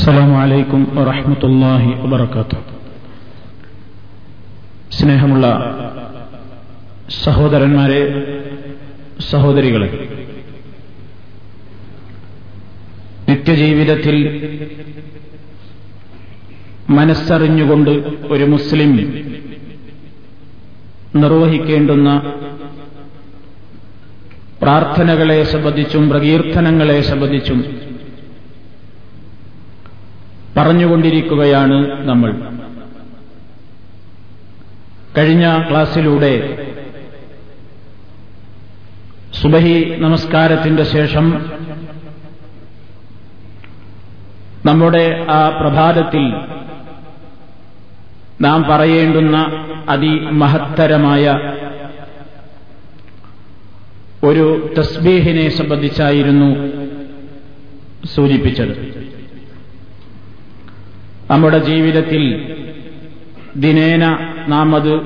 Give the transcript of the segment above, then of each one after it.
അസ്സലാമു അലൈക്കും വറഹമത്തല്ലാഹി വബർക്കാത്തു സ്നേഹമുള്ള സഹോദരന്മാരെ സഹോദരികളെ നിത്യജീവിതത്തിൽ മനസ്സറിഞ്ഞുകൊണ്ട് ഒരു മുസ്ലിം നിർവഹിക്കേണ്ടുന്ന പ്രാർത്ഥനകളെ സംബന്ധിച്ചും പ്രകീർത്തനങ്ങളെ സംബന്ധിച്ചും പറഞ്ഞുകൊണ്ടിരിക്കുകയാണ് നമ്മൾ. കഴിഞ്ഞ ക്ലാസ്സിലൂടെ സുബഹി നമസ്കാരത്തിന്റെ ശേഷം നമ്മുടെ ആ പ്രഭാതത്തിൽ നാം പറയേണ്ടുന്ന അതിമഹത്തരമായ ഒരു തസ്ബീഹിനെ സംബന്ധിച്ചായിരുന്നു സൂചിപ്പിച്ചത്. നമ്മുടെ ജീവിതത്തിൽ ദിനേന നാം അത്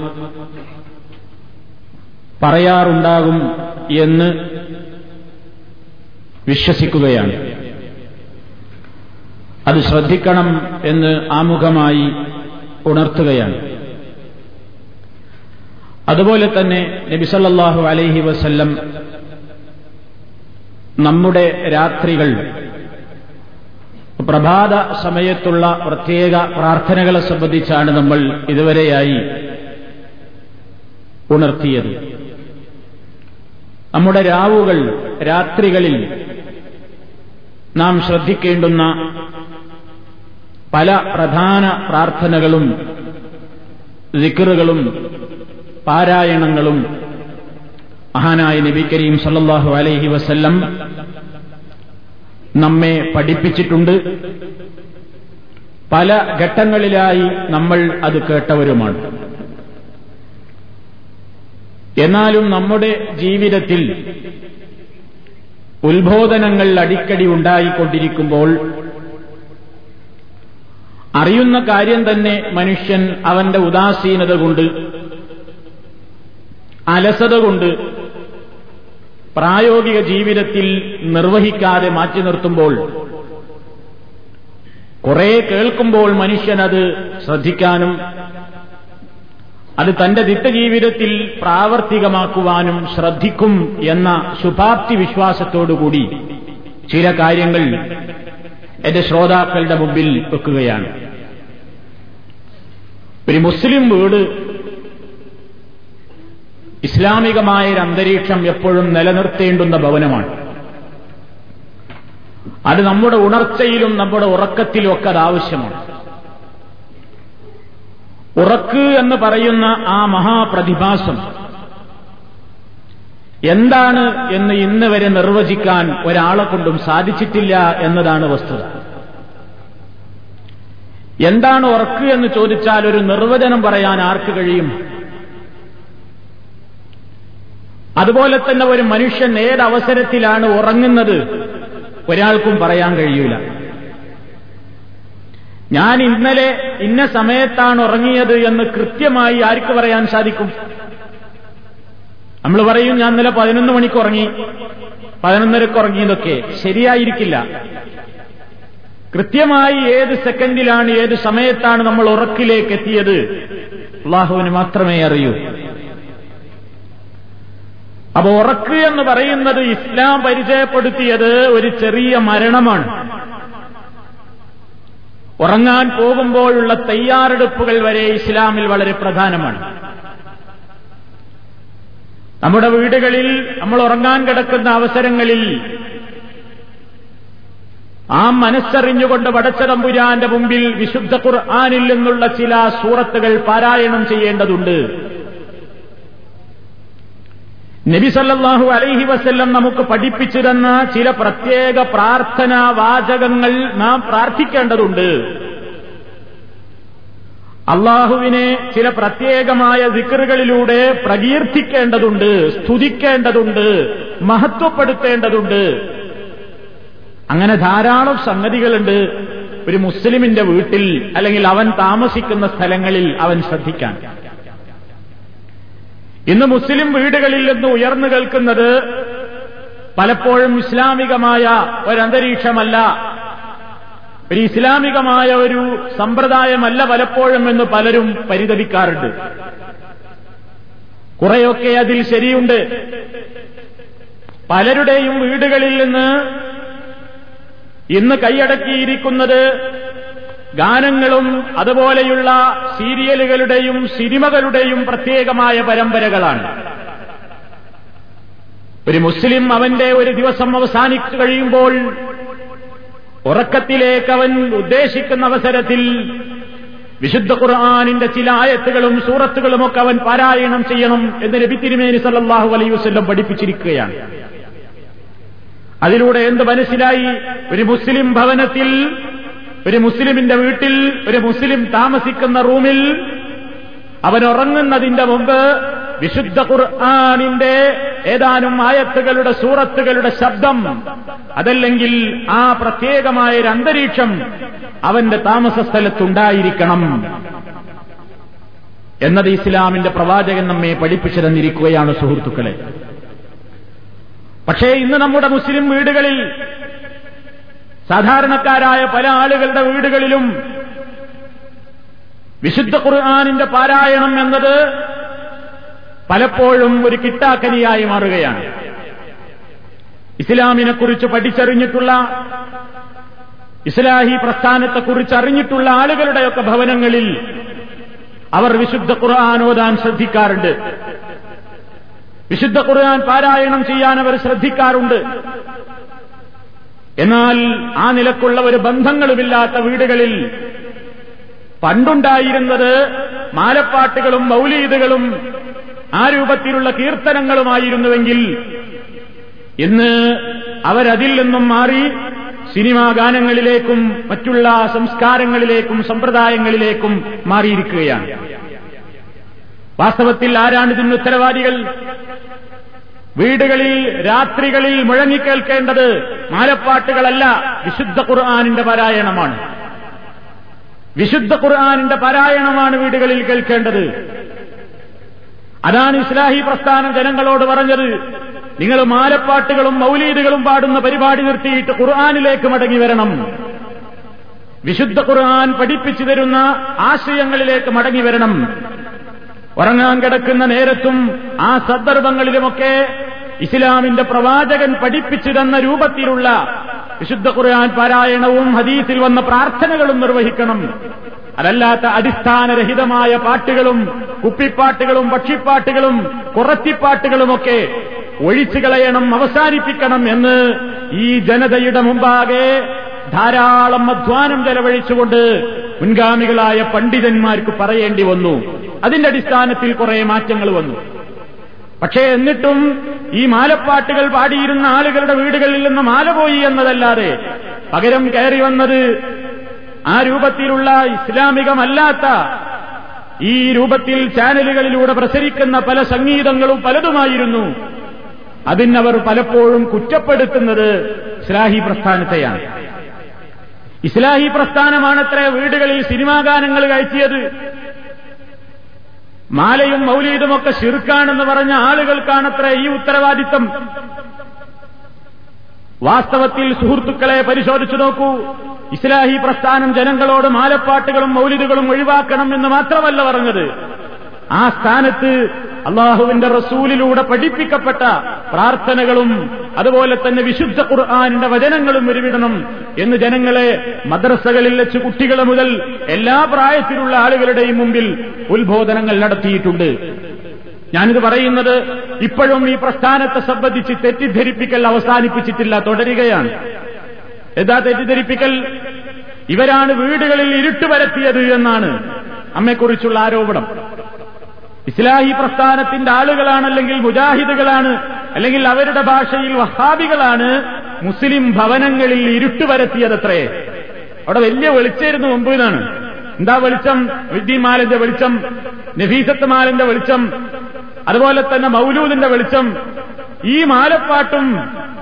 പറയാറുണ്ടാകും എന്ന് വിശ്വസിക്കുകയാണ്. അത് ശ്രദ്ധിക്കണം എന്ന് ആമുഖമായി ഉണർത്തുകയാണ്. അതുപോലെ തന്നെ നബിസല്ലാഹു അലൈഹി വസല്ലം നമ്മുടെ രാത്രികൾ പ്രഭാത സമയത്തുള്ള പ്രത്യേക പ്രാർത്ഥനകളെ സംബന്ധിച്ചാണ് നമ്മൾ ഇതുവരെയായി ഉണർത്തിയത്. നമ്മുടെ രാവുകൾ രാത്രികളിൽ നാം ശ്രദ്ധിക്കേണ്ടുന്ന പല പ്രധാന പ്രാർത്ഥനകളും ദിക്കറുകളും പാരായണങ്ങളും മഹാനായ നബി കരീം സല്ലാഹു അലൈഹി വസല്ലം നമ്മെ പഠിപ്പിച്ചിട്ടുണ്ട്. പല ഘട്ടങ്ങളിലായി നമ്മൾ അത് കേട്ടവരുമാണ്. എന്നാലും നമ്മുടെ ജീവിതത്തിൽ ഉത്ബോധനങ്ങൾ അടിക്കടി ഉണ്ടായിക്കൊണ്ടിരിക്കുമ്പോൾ അറിയുന്ന കാര്യം തന്നെ മനുഷ്യൻ അവന്റെ ഉദാസീനത കൊണ്ട് അലസത കൊണ്ട് പ്രായോഗിക ജീവിതത്തിൽ നിർവഹിക്കാതെ മാറ്റി നിർത്തുമ്പോൾ കുറെ കേൾക്കുമ്പോൾ മനുഷ്യനത് ശ്രദ്ധിക്കാനും അത് തന്റെ നിത്യജീവിതത്തിൽ പ്രാവർത്തികമാക്കുവാനും ശ്രദ്ധിക്കും എന്ന ശുഭാപ്തി വിശ്വാസത്തോടുകൂടി ചില കാര്യങ്ങൾ എന്റെ ശ്രോതാക്കളുടെ മുമ്പിൽ വെക്കുകയാണ്. ഒരു മുസ്ലിം വീട് ഇസ്ലാമികമായ ഒരു അന്തരീക്ഷം എപ്പോഴും നിലനിർത്തേണ്ടുന്ന ഭവനമാണ്. അത് നമ്മുടെ ഉണർച്ചയിലും നമ്മുടെ ഉറക്കത്തിലും ഒക്കെ അത് ആവശ്യമാണ്. ഉറക്ക് എന്ന് പറയുന്ന ആ മഹാപ്രതിഭാസം എന്താണ് എന്ന് ഇന്ന് വരെ നിർവചിക്കാൻ ഒരാളെ കൊണ്ടും സാധിച്ചിട്ടില്ല എന്നതാണ് വസ്തുത. എന്താണ് ഉറക്ക് എന്ന് ചോദിച്ചാൽ ഒരു നിർവചനം പറയാൻ ആർക്ക് കഴിയും? അതുപോലെ തന്നെ ഒരു മനുഷ്യൻ ഏതവസരത്തിലാണ് ഉറങ്ങുന്നത്? ഒരാൾക്കും പറയാൻ കഴിയൂല. ഞാൻ ഇന്നലെ ഇന്ന സമയത്താണ് ഉറങ്ങിയത് എന്ന് കൃത്യമായി ആർക്ക് പറയാൻ സാധിക്കും? നമ്മൾ പറയും ഞാൻ ഇന്നലെ പതിനൊന്ന് മണിക്ക് ഉറങ്ങി. പതിനൊന്നരക്ക് ഉറങ്ങിയതൊക്കെ ശരിയായിരിക്കില്ല. കൃത്യമായി ഏത് സെക്കൻഡിലാണ് ഏത് സമയത്താണ് നമ്മൾ ഉറക്കിലേക്ക് എത്തിയത്? അള്ളാഹുവിന് മാത്രമേ അറിയൂ. അപ്പൊ ഉറക്ക് എന്ന് പറയുന്നത് ഇസ്ലാം പരിചയപ്പെടുത്തിയത് ഒരു ചെറിയ മരണമാണ്. ഉറങ്ങാൻ പോകുമ്പോഴുള്ള തയ്യാറെടുപ്പുകൾ വരെ ഇസ്ലാമിൽ വളരെ പ്രധാനമാണ്. നമ്മുടെ വീടുകളിൽ നമ്മൾ ഉറങ്ങാൻ കിടക്കുന്ന അവസരങ്ങളിൽ ആ മനസ്സറിഞ്ഞുകൊണ്ട് വടച്ചതമ്പുരാന്റെ മുമ്പിൽ വിശുദ്ധ ഖുർആാനിൽ നിന്നുള്ള ചില സൂറത്തുകൾ പാരായണം ചെയ്യേണ്ടതുണ്ട്. നബി സല്ലാഹു അലൈഹി വസ്ല്ലം നമുക്ക് പഠിപ്പിച്ചു തന്ന ചില പ്രത്യേക പ്രാർത്ഥനാ വാചകങ്ങൾ നാം പ്രാർത്ഥിക്കേണ്ടതുണ്ട്. അള്ളാഹുവിനെ ചില പ്രത്യേകമായ ദിക്കറുകളിലൂടെ പ്രകീർത്തിക്കേണ്ടതുണ്ട് സ്തുതിക്കേണ്ടതുണ്ട് മഹത്വപ്പെടുത്തേണ്ടതുണ്ട്. അങ്ങനെ ധാരാളം സംഗതികളുണ്ട് ഒരു മുസ്ലിമിന്റെ വീട്ടിൽ അല്ലെങ്കിൽ അവൻ താമസിക്കുന്ന സ്ഥലങ്ങളിൽ അവൻ ശ്രദ്ധിക്കാൻ. ഇന്ന് മുസ്ലിം വീടുകളിൽ നിന്ന് ഉയർന്നു കേൾക്കുന്നത് പലപ്പോഴും ഇസ്ലാമികമായ ഒരന്തരീക്ഷമല്ല. ഒരു ഇസ്ലാമികമായ ഒരു സമ്പ്രദായമല്ല പലപ്പോഴും എന്ന് പലരും പരിതപിക്കാറുണ്ട്. കുറെയൊക്കെ അതിൽ ശരിയുണ്ട്. പലരുടെയും വീടുകളിൽ നിന്ന് ഇന്ന് കൈയടക്കിയിരിക്കുന്നത് ഗാനങ്ങളും അതുപോലെയുള്ള സീരിയലുകളുടെയും സിനിമകളുടെയും പ്രത്യേകമായ പരമ്പരകളാണ്. ഒരു മുസ്ലിം അവന്റെ ഒരു ദിവസം അവസാനിച്ചു കഴിയുമ്പോൾ ഉറക്കത്തിലേക്ക് അവൻ ഉദ്ദേശിക്കുന്ന അവസരത്തിൽ വിശുദ്ധ ഖുർആാനിന്റെ ചില ആയത്തുകളും സൂറത്തുകളുമൊക്കെ അവൻ പാരായണം ചെയ്യണം എന്ന് നബി തിരുമേനി സല്ലാഹു അലൈഹി വസ്ല്ലം പഠിപ്പിച്ചിരിക്കുകയാണ്. അതിലൂടെ എന്ത് മനസ്സിലായി? ഒരു മുസ്ലിം ഭവനത്തിൽ ഒരു മുസ്ലിമിന്റെ വീട്ടിൽ ഒരു മുസ്ലിം താമസിക്കുന്ന റൂമിൽ അവൻ ഉറങ്ങുന്നതിന്റെ മുമ്പ് വിശുദ്ധ ഖുർആാനിന്റെ ഏതാനും ആയത്തുകളുടെ സൂറത്തുകളുടെ ശബ്ദം അതല്ലെങ്കിൽ ആ പ്രത്യേകമായ ഒരു അന്തരീക്ഷം അവന്റെ താമസ സ്ഥലത്തുണ്ടായിരിക്കണം എന്നത് ഇസ്ലാമിന്റെ പ്രവാചകൻ നമ്മെ പഠിപ്പിച്ചു തന്നിരിക്കുകയാണ് സുഹൃത്തുക്കളെ. പക്ഷേ ഇന്ന് നമ്മുടെ മുസ്ലിം വീടുകളിൽ സാധാരണക്കാരായ പല ആളുകളുടെ വീടുകളിലും വിശുദ്ധ ഖുർആാനിന്റെ പാരായണം എന്നത് പലപ്പോഴും ഒരു കിട്ടാക്കനിയായി മാറുകയാണ്. ഇസ്ലാമിനെക്കുറിച്ച് പഠിച്ചറിഞ്ഞിട്ടുള്ള ഇസ്ലാഹി പ്രസ്ഥാനത്തെക്കുറിച്ച് അറിഞ്ഞിട്ടുള്ള ആളുകളുടെയൊക്കെ ഭവനങ്ങളിൽ അവർ വിശുദ്ധ ഖുർആൻ ഓതാൻ ശ്രദ്ധിക്കാറുണ്ട്. വിശുദ്ധ ഖുർആൻ പാരായണം ചെയ്യാൻ അവർ ശ്രദ്ധിക്കാറുണ്ട്. എന്നാൽ ആ നിലക്കുള്ള ഒരു ബന്ധങ്ങളുമില്ലാത്ത വീടുകളിൽ പണ്ടുണ്ടായിരുന്നത് മാലപ്പാട്ടുകളും മൗലീദുകളും ആ രൂപത്തിലുള്ള കീർത്തനങ്ങളുമായിരുന്നുവെങ്കിൽ ഇന്ന് അവരതിൽ നിന്നും മാറി സിനിമാ ഗാനങ്ങളിലേക്കും മറ്റുള്ള സംസ്കാരങ്ങളിലേക്കും സമ്പ്രദായങ്ങളിലേക്കും മാറിയിരിക്കുകയാണ്. വാസ്തവത്തിൽ ആരാണ് ഇതിന് ഉത്തരവാദികൾ? വീടുകളിൽ രാത്രികളിൽ മുഴങ്ങിക്കേൽക്കേണ്ടത് മാലപ്പാട്ടുകളല്ല വിശുദ്ധ ഖുർആാനിന്റെ പാരായണമാണ്. വിശുദ്ധ ഖുർആാനിന്റെ പാരായണമാണ് വീടുകളിൽ കേൾക്കേണ്ടത്. അതാണ് ഇസ്ലാഹി പ്രസ്ഥാനം ജനങ്ങളോട് പറഞ്ഞത്. നിങ്ങൾ മാലപ്പാട്ടുകളും മൗലീദുകളും പാടുന്ന പരിപാടി നിർത്തിയിട്ട് ഖുർആാനിലേക്ക് മടങ്ങി വരണം. വിശുദ്ധ ഖുർആൻ പഠിപ്പിച്ചു തരുന്ന ആശയങ്ങളിലേക്ക് മടങ്ങി വരണം. ഉറങ്ങാൻ കിടക്കുന്ന നേരത്തും ആ സന്ദർഭങ്ങളിലുമൊക്കെ ഇസ്ലാമിന്റെ പ്രവാചകൻ പഠിപ്പിച്ചു തന്ന രൂപത്തിലുള്ള വിശുദ്ധ ഖുർആൻ പാരായണവും ഹദീസിൽ വന്ന പ്രാർത്ഥനകളും നിർവഹിക്കണം. അതല്ലാത്ത അടിസ്ഥാനരഹിതമായ പാട്ടുകളും കുപ്പിപ്പാട്ടുകളും പക്ഷിപ്പാട്ടുകളും കുറത്തിപ്പാട്ടുകളുമൊക്കെ ഒഴിച്ചു കളയണം അവസാനിപ്പിക്കണം എന്ന് ഈ ജനതയുടെ മുമ്പാകെ ധാരാളം അധ്വാനം ചെലവഴിച്ചുകൊണ്ട് മുൻഗാമികളായ പണ്ഡിതന്മാർക്ക് പറയേണ്ടി വന്നു. അതിന്റെ അടിസ്ഥാനത്തിൽ കുറെ മാറ്റങ്ങൾ വന്നു. പക്ഷേ എന്നിട്ടും ഈ മാലപ്പാട്ടുകൾ പാടിയിരുന്ന ആളുകളുടെ വീടുകളിൽ നിന്ന് മാല പോയി എന്നതല്ലാതെ പകരം കയറി വന്നത് ആ രൂപത്തിലുള്ള ഇസ്ലാമികമല്ലാത്ത ഈ രൂപത്തിൽ ചാനലുകളിലൂടെ പ്രസരിക്കുന്ന പല സംഗീതങ്ങളും പലതുമായിരുന്നു. അതിനവർ പലപ്പോഴും കുറ്റപ്പെടുത്തുന്നത് ഇസ്ലാഹി പ്രസ്ഥാനത്തെയാണ്. ഇസ്ലാഹി പ്രസ്ഥാനമാണത്രേ വീടുകളിൽ സിനിമാ ഗാനങ്ങൾ കഴിച്ചത് മാലയും മൗലീദുമൊക്കെ ശിർക്കാണെന്ന് പറഞ്ഞ ആളുകൾക്കാണത്ര ഈ ഉത്തരവാദിത്തം. വാസ്തവത്തിൽ സുഹൃത്തുക്കളെ പരിശോധിച്ചു നോക്കൂ. ഇസ്ലാഹി പ്രസ്ഥാനം ജനങ്ങളോട് മാലപ്പാട്ടുകളും മൗലിദുകളും ഒഴിവാക്കണം എന്ന് മാത്രമല്ല പറഞ്ഞത്. ആ സ്ഥാനത്ത് അള്ളാഹുവിന്റെ റസൂലിലൂടെ പഠിപ്പിക്കപ്പെട്ട പ്രാർത്ഥനകളും അതുപോലെ തന്നെ വിശുദ്ധ ഖുർആാനിന്റെ വചനങ്ങളും ഒരുവിടണം എന്ന് ജനങ്ങളെ മദ്രസകളിൽ വെച്ച് കുട്ടികളെ മുതൽ എല്ലാ പ്രായത്തിലുള്ള ആളുകളുടെയും മുമ്പിൽ ഉത്ബോധനങ്ങൾ നടത്തിയിട്ടുണ്ട്. ഞാനിത് പറയുന്നത് ഇപ്പോഴും ഈ പ്രസ്ഥാനത്തെ സംബന്ധിച്ച് തെറ്റിദ്ധരിപ്പിക്കൽ അവസാനിപ്പിച്ചിട്ടില്ല തുടരുകയാണ്. എന്താ തെറ്റിദ്ധരിപ്പിക്കൽ? ഇവരാണ് വീടുകളിൽ ഇരുട്ട് വരത്തിയത് എന്നാണ് അമ്മയെക്കുറിച്ചുള്ള ആരോപണം. ഇസ്ലാഹി പ്രസ്ഥാനത്തിന്റെ ആളുകളാണ് അല്ലെങ്കിൽ മുജാഹിദുകളാണ് അല്ലെങ്കിൽ അവരുടെ ഭാഷയിൽ വഹാബികളാണ് മുസ്ലിം ഭവനങ്ങളിൽ ഇരുട്ട് പരത്തിയതത്രേ. അവിടെ വലിയ വെളിച്ചായിരുന്നു മുമ്പ് എന്നാണ്. എന്താ വെളിച്ചം? വിദ്യമാലിന്റെ വെളിച്ചം നഫീസത്ത് മാലിന്റെ വെളിച്ചം അതുപോലെ തന്നെ മൗലൂദിന്റെ വെളിച്ചം. ഈ മാലപ്പാട്ടും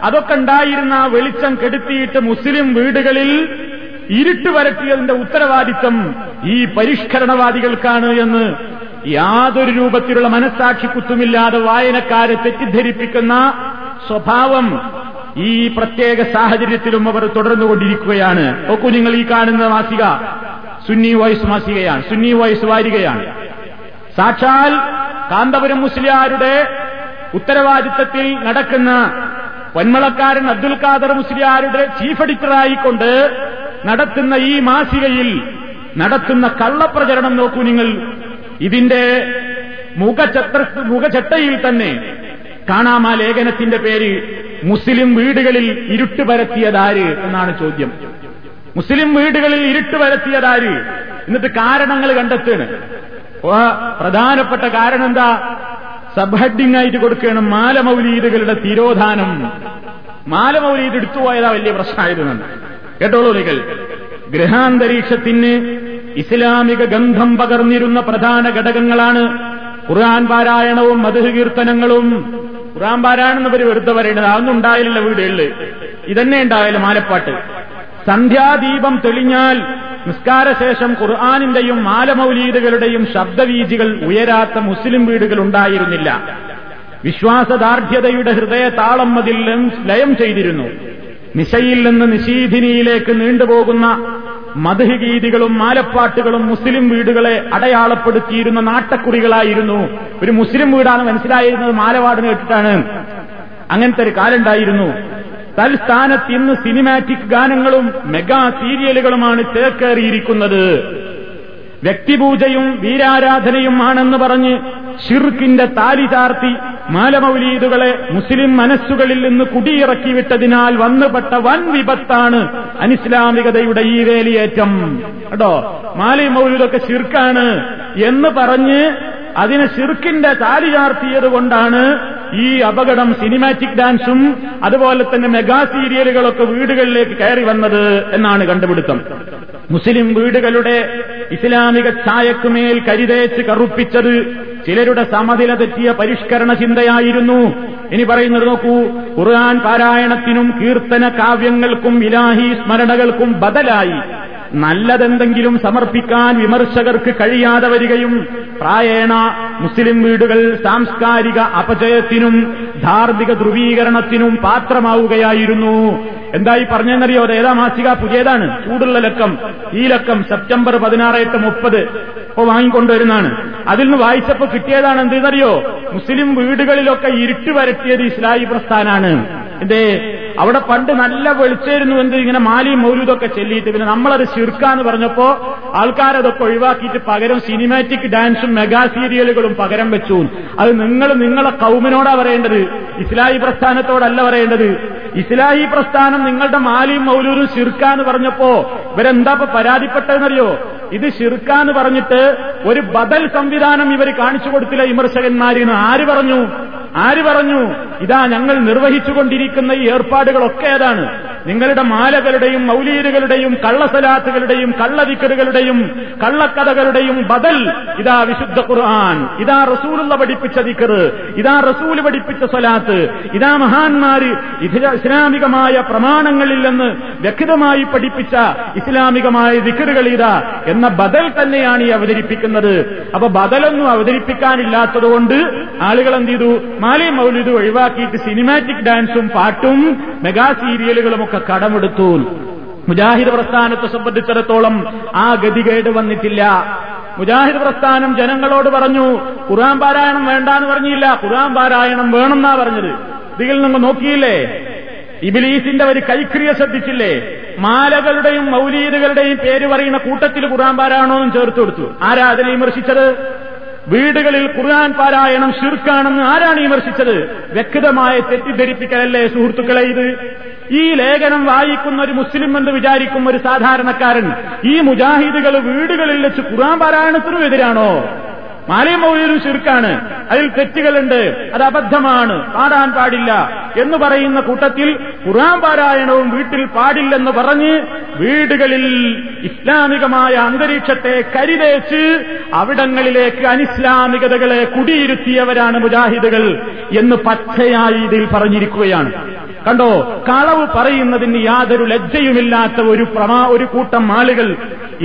അതൊക്കെ ഉണ്ടായിരുന്ന ആ വെളിച്ചം കെടുത്തിയിട്ട് മുസ്ലിം വീടുകളിൽ ഇരുട്ട് വരട്ടിയതിന്റെ ഉത്തരവാദിത്തം ഈ പരിഷ്കരണവാദികൾക്കാണ് എന്ന് യാതൊരു രൂപത്തിലുള്ള മനസ്സാക്ഷി കുത്തുമില്ലാതെ വായനക്കാരെ തെറ്റിദ്ധരിപ്പിക്കുന്ന സ്വഭാവം ഈ പ്രത്യേക സാഹചര്യത്തിലും അവർ തുടർന്നുകൊണ്ടിരിക്കുകയാണ്. നോക്കൂ നിങ്ങൾ ഈ കാണുന്ന മാസിക സുന്നി വോയിസ് മാസികയാണ്. സുന്നി വോയിസ് വാരികയാണ്. സാക്ഷാൽ കാന്തപുരം മുസ്ലിയാരുടെ ഉത്തരവാദിത്തത്തിൽ നടക്കുന്ന പൊന്മളക്കാരൻ അബ്ദുൽ ഖാദർ മുസ്ലിയാരുടെ ചീഫ് എഡിറ്ററായിക്കൊണ്ട് നടത്തുന്ന ഈ മാസികയിൽ നടത്തുന്ന കള്ളപ്രചരണം നോക്കൂ നിങ്ങൾ. ഇതിന്റെ മുഖചത്ര മുഖചട്ടയിൽ തന്നെ കാണാം ആ ലേഖനത്തിന്റെ പേര് മുസ്ലിം വീടുകളിൽ ഇരുട്ട് പരത്തിയതാര് എന്നാണ് ചോദ്യം. മുസ്ലിം വീടുകളിൽ ഇരുട്ട് പരത്തിയതാര്? എന്നിട്ട് കാരണങ്ങൾ കണ്ടെത്തുകയാണ്. പ്രധാനപ്പെട്ട കാരണം എന്താ? സബ് ഹെഡിംഗ് ആയിട്ട് കൊടുക്കുകയാണ് മാലമൗലീദുകളുടെ തിരോധാനം. മാലമൗലീദ് എടുത്തുപോയതാ വലിയ പ്രശ്നമായിരുന്നത് കേട്ടോളൂ നിങ്ങൾ. ഗ്രഹാന്തരീക്ഷത്തിന് ഇസ്ലാമിക ഗന്ധം പകർന്നിരുന്ന പ്രധാന ഘടകങ്ങളാണ് ഖുർആൻ പാരായണവും മധുഹ കീർത്തനങ്ങളും. ഖുർആൻ പാരായണം എന്നവർ വെറുതെ പറയുന്നത് അതൊന്നും ഉണ്ടായില്ല വീടുകളിൽ ഇതന്നെ ഉണ്ടായാലും മാലപ്പാട്ട്. സന്ധ്യാദീപം തെളിഞ്ഞാൽ നിസ്കാരശേഷം ഖുർആാനിന്റെയും മാലമൗലീദുകളുടെയും ശബ്ദവീജികൾ ഉയരാത്ത മുസ്ലിം വീടുകൾ ഉണ്ടായിരുന്നില്ല. വിശ്വാസദാർഢ്യതയുടെ ഹൃദയ താളം അതിൽ ലയം ചെയ്തിരുന്നു. നിശയിൽ നിന്ന് നിശീധിനിയിലേക്ക് നീണ്ടുപോകുന്ന മധുഗീതികളും മാലപ്പാട്ടുകളും മുസ്ലിം വീടുകളെ അടയാളപ്പെടുത്തിയിരുന്ന നാട്ടക്കുറികളായിരുന്നു. ഒരു മുസ്ലിം വീടാണ് മനസ്സിലായിരുന്നത് മാലപാടിന് കേട്ടിട്ടാണ് അങ്ങനത്തെ ഒരു കാലുണ്ടായിരുന്നു. തൽസ്ഥാനത്ത് ഇന്ന് സിനിമാറ്റിക് ഗാനങ്ങളും മെഗാ സീരിയലുകളുമാണ് ചേക്കേറിയിരിക്കുന്നത്. വ്യക്തിപൂജയും വീരാരാധനയും ആണെന്ന് പറഞ്ഞ് ഷിർക്കിന്റെ താലി ചാർത്തി മാലമൗലീദുകളെ മുസ്ലിം മനസ്സുകളിൽ നിന്ന് കുടിയിറക്കി വിട്ടതിനാൽ വന്നുപെട്ട വൻ വിപത്താണ് അനിസ്ലാമികതയുടെ ഈ വേലിയേറ്റം. കേട്ടോ? മാലി മൗലൂദൊക്കെ ഷിർക്കാണ് എന്ന് പറഞ്ഞ് അതിനെ ഷിർക്കിന്റെ താലി ചാർത്തിയത് കൊണ്ടാണ് ഈ അപകടം സിനിമാറ്റിക് ഡാൻസും അതുപോലെ തന്നെ മെഗാ സീരിയലുകളൊക്കെ വീടുകളിലേക്ക് കയറി വന്നത് എന്നാണ് കണ്ടുപിടുത്തം. മുസ്ലിം വീടുകളുടെ ഇസ്ലാമിക ഛായക്കുമേൽ കരിതേച്ച് കറുപ്പിച്ചത് ചിലരുടെ സമതില തെറ്റിയ പരിഷ്കരണ ചിന്തയായിരുന്നു. ഇനി പറയുന്നത് നോക്കൂ ഖുർആൻ പാരായണത്തിനും കീർത്തന കാവ്യങ്ങൾക്കും ഇലാഹി സ്മരണകൾക്കും ബദലായി. നല്ലതെന്തെങ്കിലും സമർപ്പിക്കാൻ വിമർശകർക്ക് കഴിയാതെ വരികയും പ്രായേണ മുസ്ലിം വീടുകൾ സാംസ്കാരിക അപജയത്തിനും ധാർമ്മിക ധ്രുവീകരണത്തിനും പാത്രമാവുകയായിരുന്നു. എന്തായി പറഞ്ഞെന്നറിയോ? ഏതാ മാസിക? പുതിയതാണ്. ചൂടുള്ള ലക്കം. ഈ ലക്കം സെപ്റ്റംബർ പതിനാറ് എട്ട് മുപ്പത്. ഇപ്പൊ വാങ്ങിക്കൊണ്ടുവരുന്നതാണ്. അതിൽ നിന്ന് വായിച്ചപ്പോ കിട്ടിയതാണ് എന്തെന്നറിയോ? മുസ്ലിം വീടുകളിലൊക്കെ ഇരുട്ട് വരട്ടിയത് ഇസ്ലാഹി പ്രസ്ഥാനാണ്. എന്തേ? അവിടെ പണ്ട് നല്ല വെളിച്ചായിരുന്നു എന്ത് ഇങ്ങനെ മാലിയും മൗലൂദൊക്കെ ചെല്ലിയിട്ട്. പിന്നെ നമ്മളത് ശിർക്കാന്ന് പറഞ്ഞപ്പോ ആൾക്കാരതൊക്കെ ഒഴിവാക്കിയിട്ട് പകരം സിനിമാറ്റിക് ഡാൻസും മെഗാ സീരിയലുകളും പകരം വെച്ചു. അത് നിങ്ങൾ നിങ്ങളെ കൗമിനോടാ പറയേണ്ടത്. ഇസ്ലാഹി പ്രസ്ഥാനത്തോടല്ല പറയേണ്ടത്. ഇസ്ലാഹി പ്രസ്ഥാനം നിങ്ങളുടെ മാലിയും മൗലൂരും ശിർക്കാന്ന് പറഞ്ഞപ്പോ ഇവരെന്താ പരാതിപ്പെട്ടതെന്നറിയോ? ഇത് ഷിർക്കാന്ന് പറഞ്ഞിട്ട് ഒരു ബദൽ സംവിധാനം ഇവർ കാണിച്ചു കൊടുത്തില്ല വിമർശകന്മാരിന്ന്. ആര് പറഞ്ഞു? ആര് പറഞ്ഞു? ഇതാ ഞങ്ങൾ നിർവഹിച്ചുകൊണ്ടിരിക്കുന്ന ഈ ഏർപ്പാടുകളൊക്കെ ഏതാണ്? നിങ്ങളുടെ മാലകളുടെയും മൗലീരുകളുടെയും കള്ളസലാത്തുകളുടെയും കള്ളവിക്കറുകളുടെയും കള്ളക്കഥകളുടെയും ബദൽ. ഇതാ വിശുദ്ധ ഖുർആൻ. ഇതാ റസൂലുള്ള പഠിപ്പിച്ച ദിക്കറ് ഇതാ റസൂൽ പഠിപ്പിച്ച സലാത്ത് ഇതാ മഹാന്മാര് ഇസ്ലാമികമായ പ്രമാണങ്ങളിൽ നിന്ന് വ്യക്തമായി പഠിപ്പിച്ച ഇസ്ലാമികമായ ദിക്കറുകൾ ഇതാ. എന്ന ബദൽ തന്നെയാണ് ഈ അവതരിപ്പിക്കുന്നത്. അപ്പൊ ബദലൊന്നും അവതരിപ്പിക്കാനില്ലാത്തതുകൊണ്ട് ആളുകൾ എന്ത് ചെയ്തു? മാലി മൗലിദ് ഒഴിവാക്കിയിട്ട് സിനിമാറ്റിക് ഡാൻസും പാട്ടും മെഗാ സീരിയലുകളും ഒക്കെ കടമെടുത്തു. മുജാഹിദ് പ്രസ്ഥാനത്തെ സംബന്ധിച്ചിടത്തോളം ആ ഗതികേട് വന്നിട്ടില്ല. മുജാഹിദ് പ്രസ്ഥാനം ജനങ്ങളോട് പറഞ്ഞു ഖുർആൻ പാരായണം വേണ്ടാന്ന് പറഞ്ഞില്ല. ഖുർആൻ പാരായണം വേണമെന്നാ പറഞ്ഞത്. ഇതിൽ നിങ്ങൾ നോക്കിയില്ലേ? ഇബിലീസിന്റെ ഒരു കൈക്രിയ ശ്രദ്ധിച്ചില്ലേ? മാലകളുടെയും മൗലീദുകളുടെയും പേര് പറയുന്ന കൂട്ടത്തിൽ ഖുർആൻ പാരായണമെന്നും ചേർത്ത് കൊടുത്തു. ആരാ അതിനെ വിമർശിച്ചത്? വീടുകളിൽ ഖുർആൻ പാരായണം ഷിർക്കാണെന്ന് ആരാണ് വിമർശിച്ചത്? വ്യക്തമായ തെറ്റിദ്ധരിപ്പിക്കലല്ലേ സുഹൃത്തുക്കളെ ഇത്? ഈ ലേഖനം വായിക്കുന്ന ഒരു മുസ്ലിം എന്ന് വിചാരിക്കും ഒരു സാധാരണക്കാരൻ ഈ മുജാഹിദുകൾ വീടുകളിൽ വെച്ച് ഖുർആൻ പാരായണത്തിനും എതിരാണോ? മാലയും മൗലിയും ശിർക്കാണ്. അതിൽ തെറ്റുകളുണ്ട് അത് അബദ്ധമാണ് പാടാൻ പാടില്ല. എന്ന് പറയുന്ന കൂട്ടത്തിൽ ഖുറാൻ പാരായണവും വീട്ടിൽ പാടില്ലെന്ന് പറഞ്ഞ് വീടുകളിൽ ഇസ്ലാമികമായ അന്തരീക്ഷത്തെ കരിതേച്ച് അവിടങ്ങളിലേക്ക് അനിസ്ലാമികതകളെ കുടിയിരുത്തിയവരാണ് മുജാഹിദുകൾ എന്ന് പച്ചയായി ഇതിൽ പറഞ്ഞിരിക്കുകയാണ്. കണ്ടോ കളവ് പറയുന്നതിന് യാതൊരു ലജ്ജയുമില്ലാത്ത ഒരു പ്രമാ ഒരു കൂട്ടം ആളുകൾ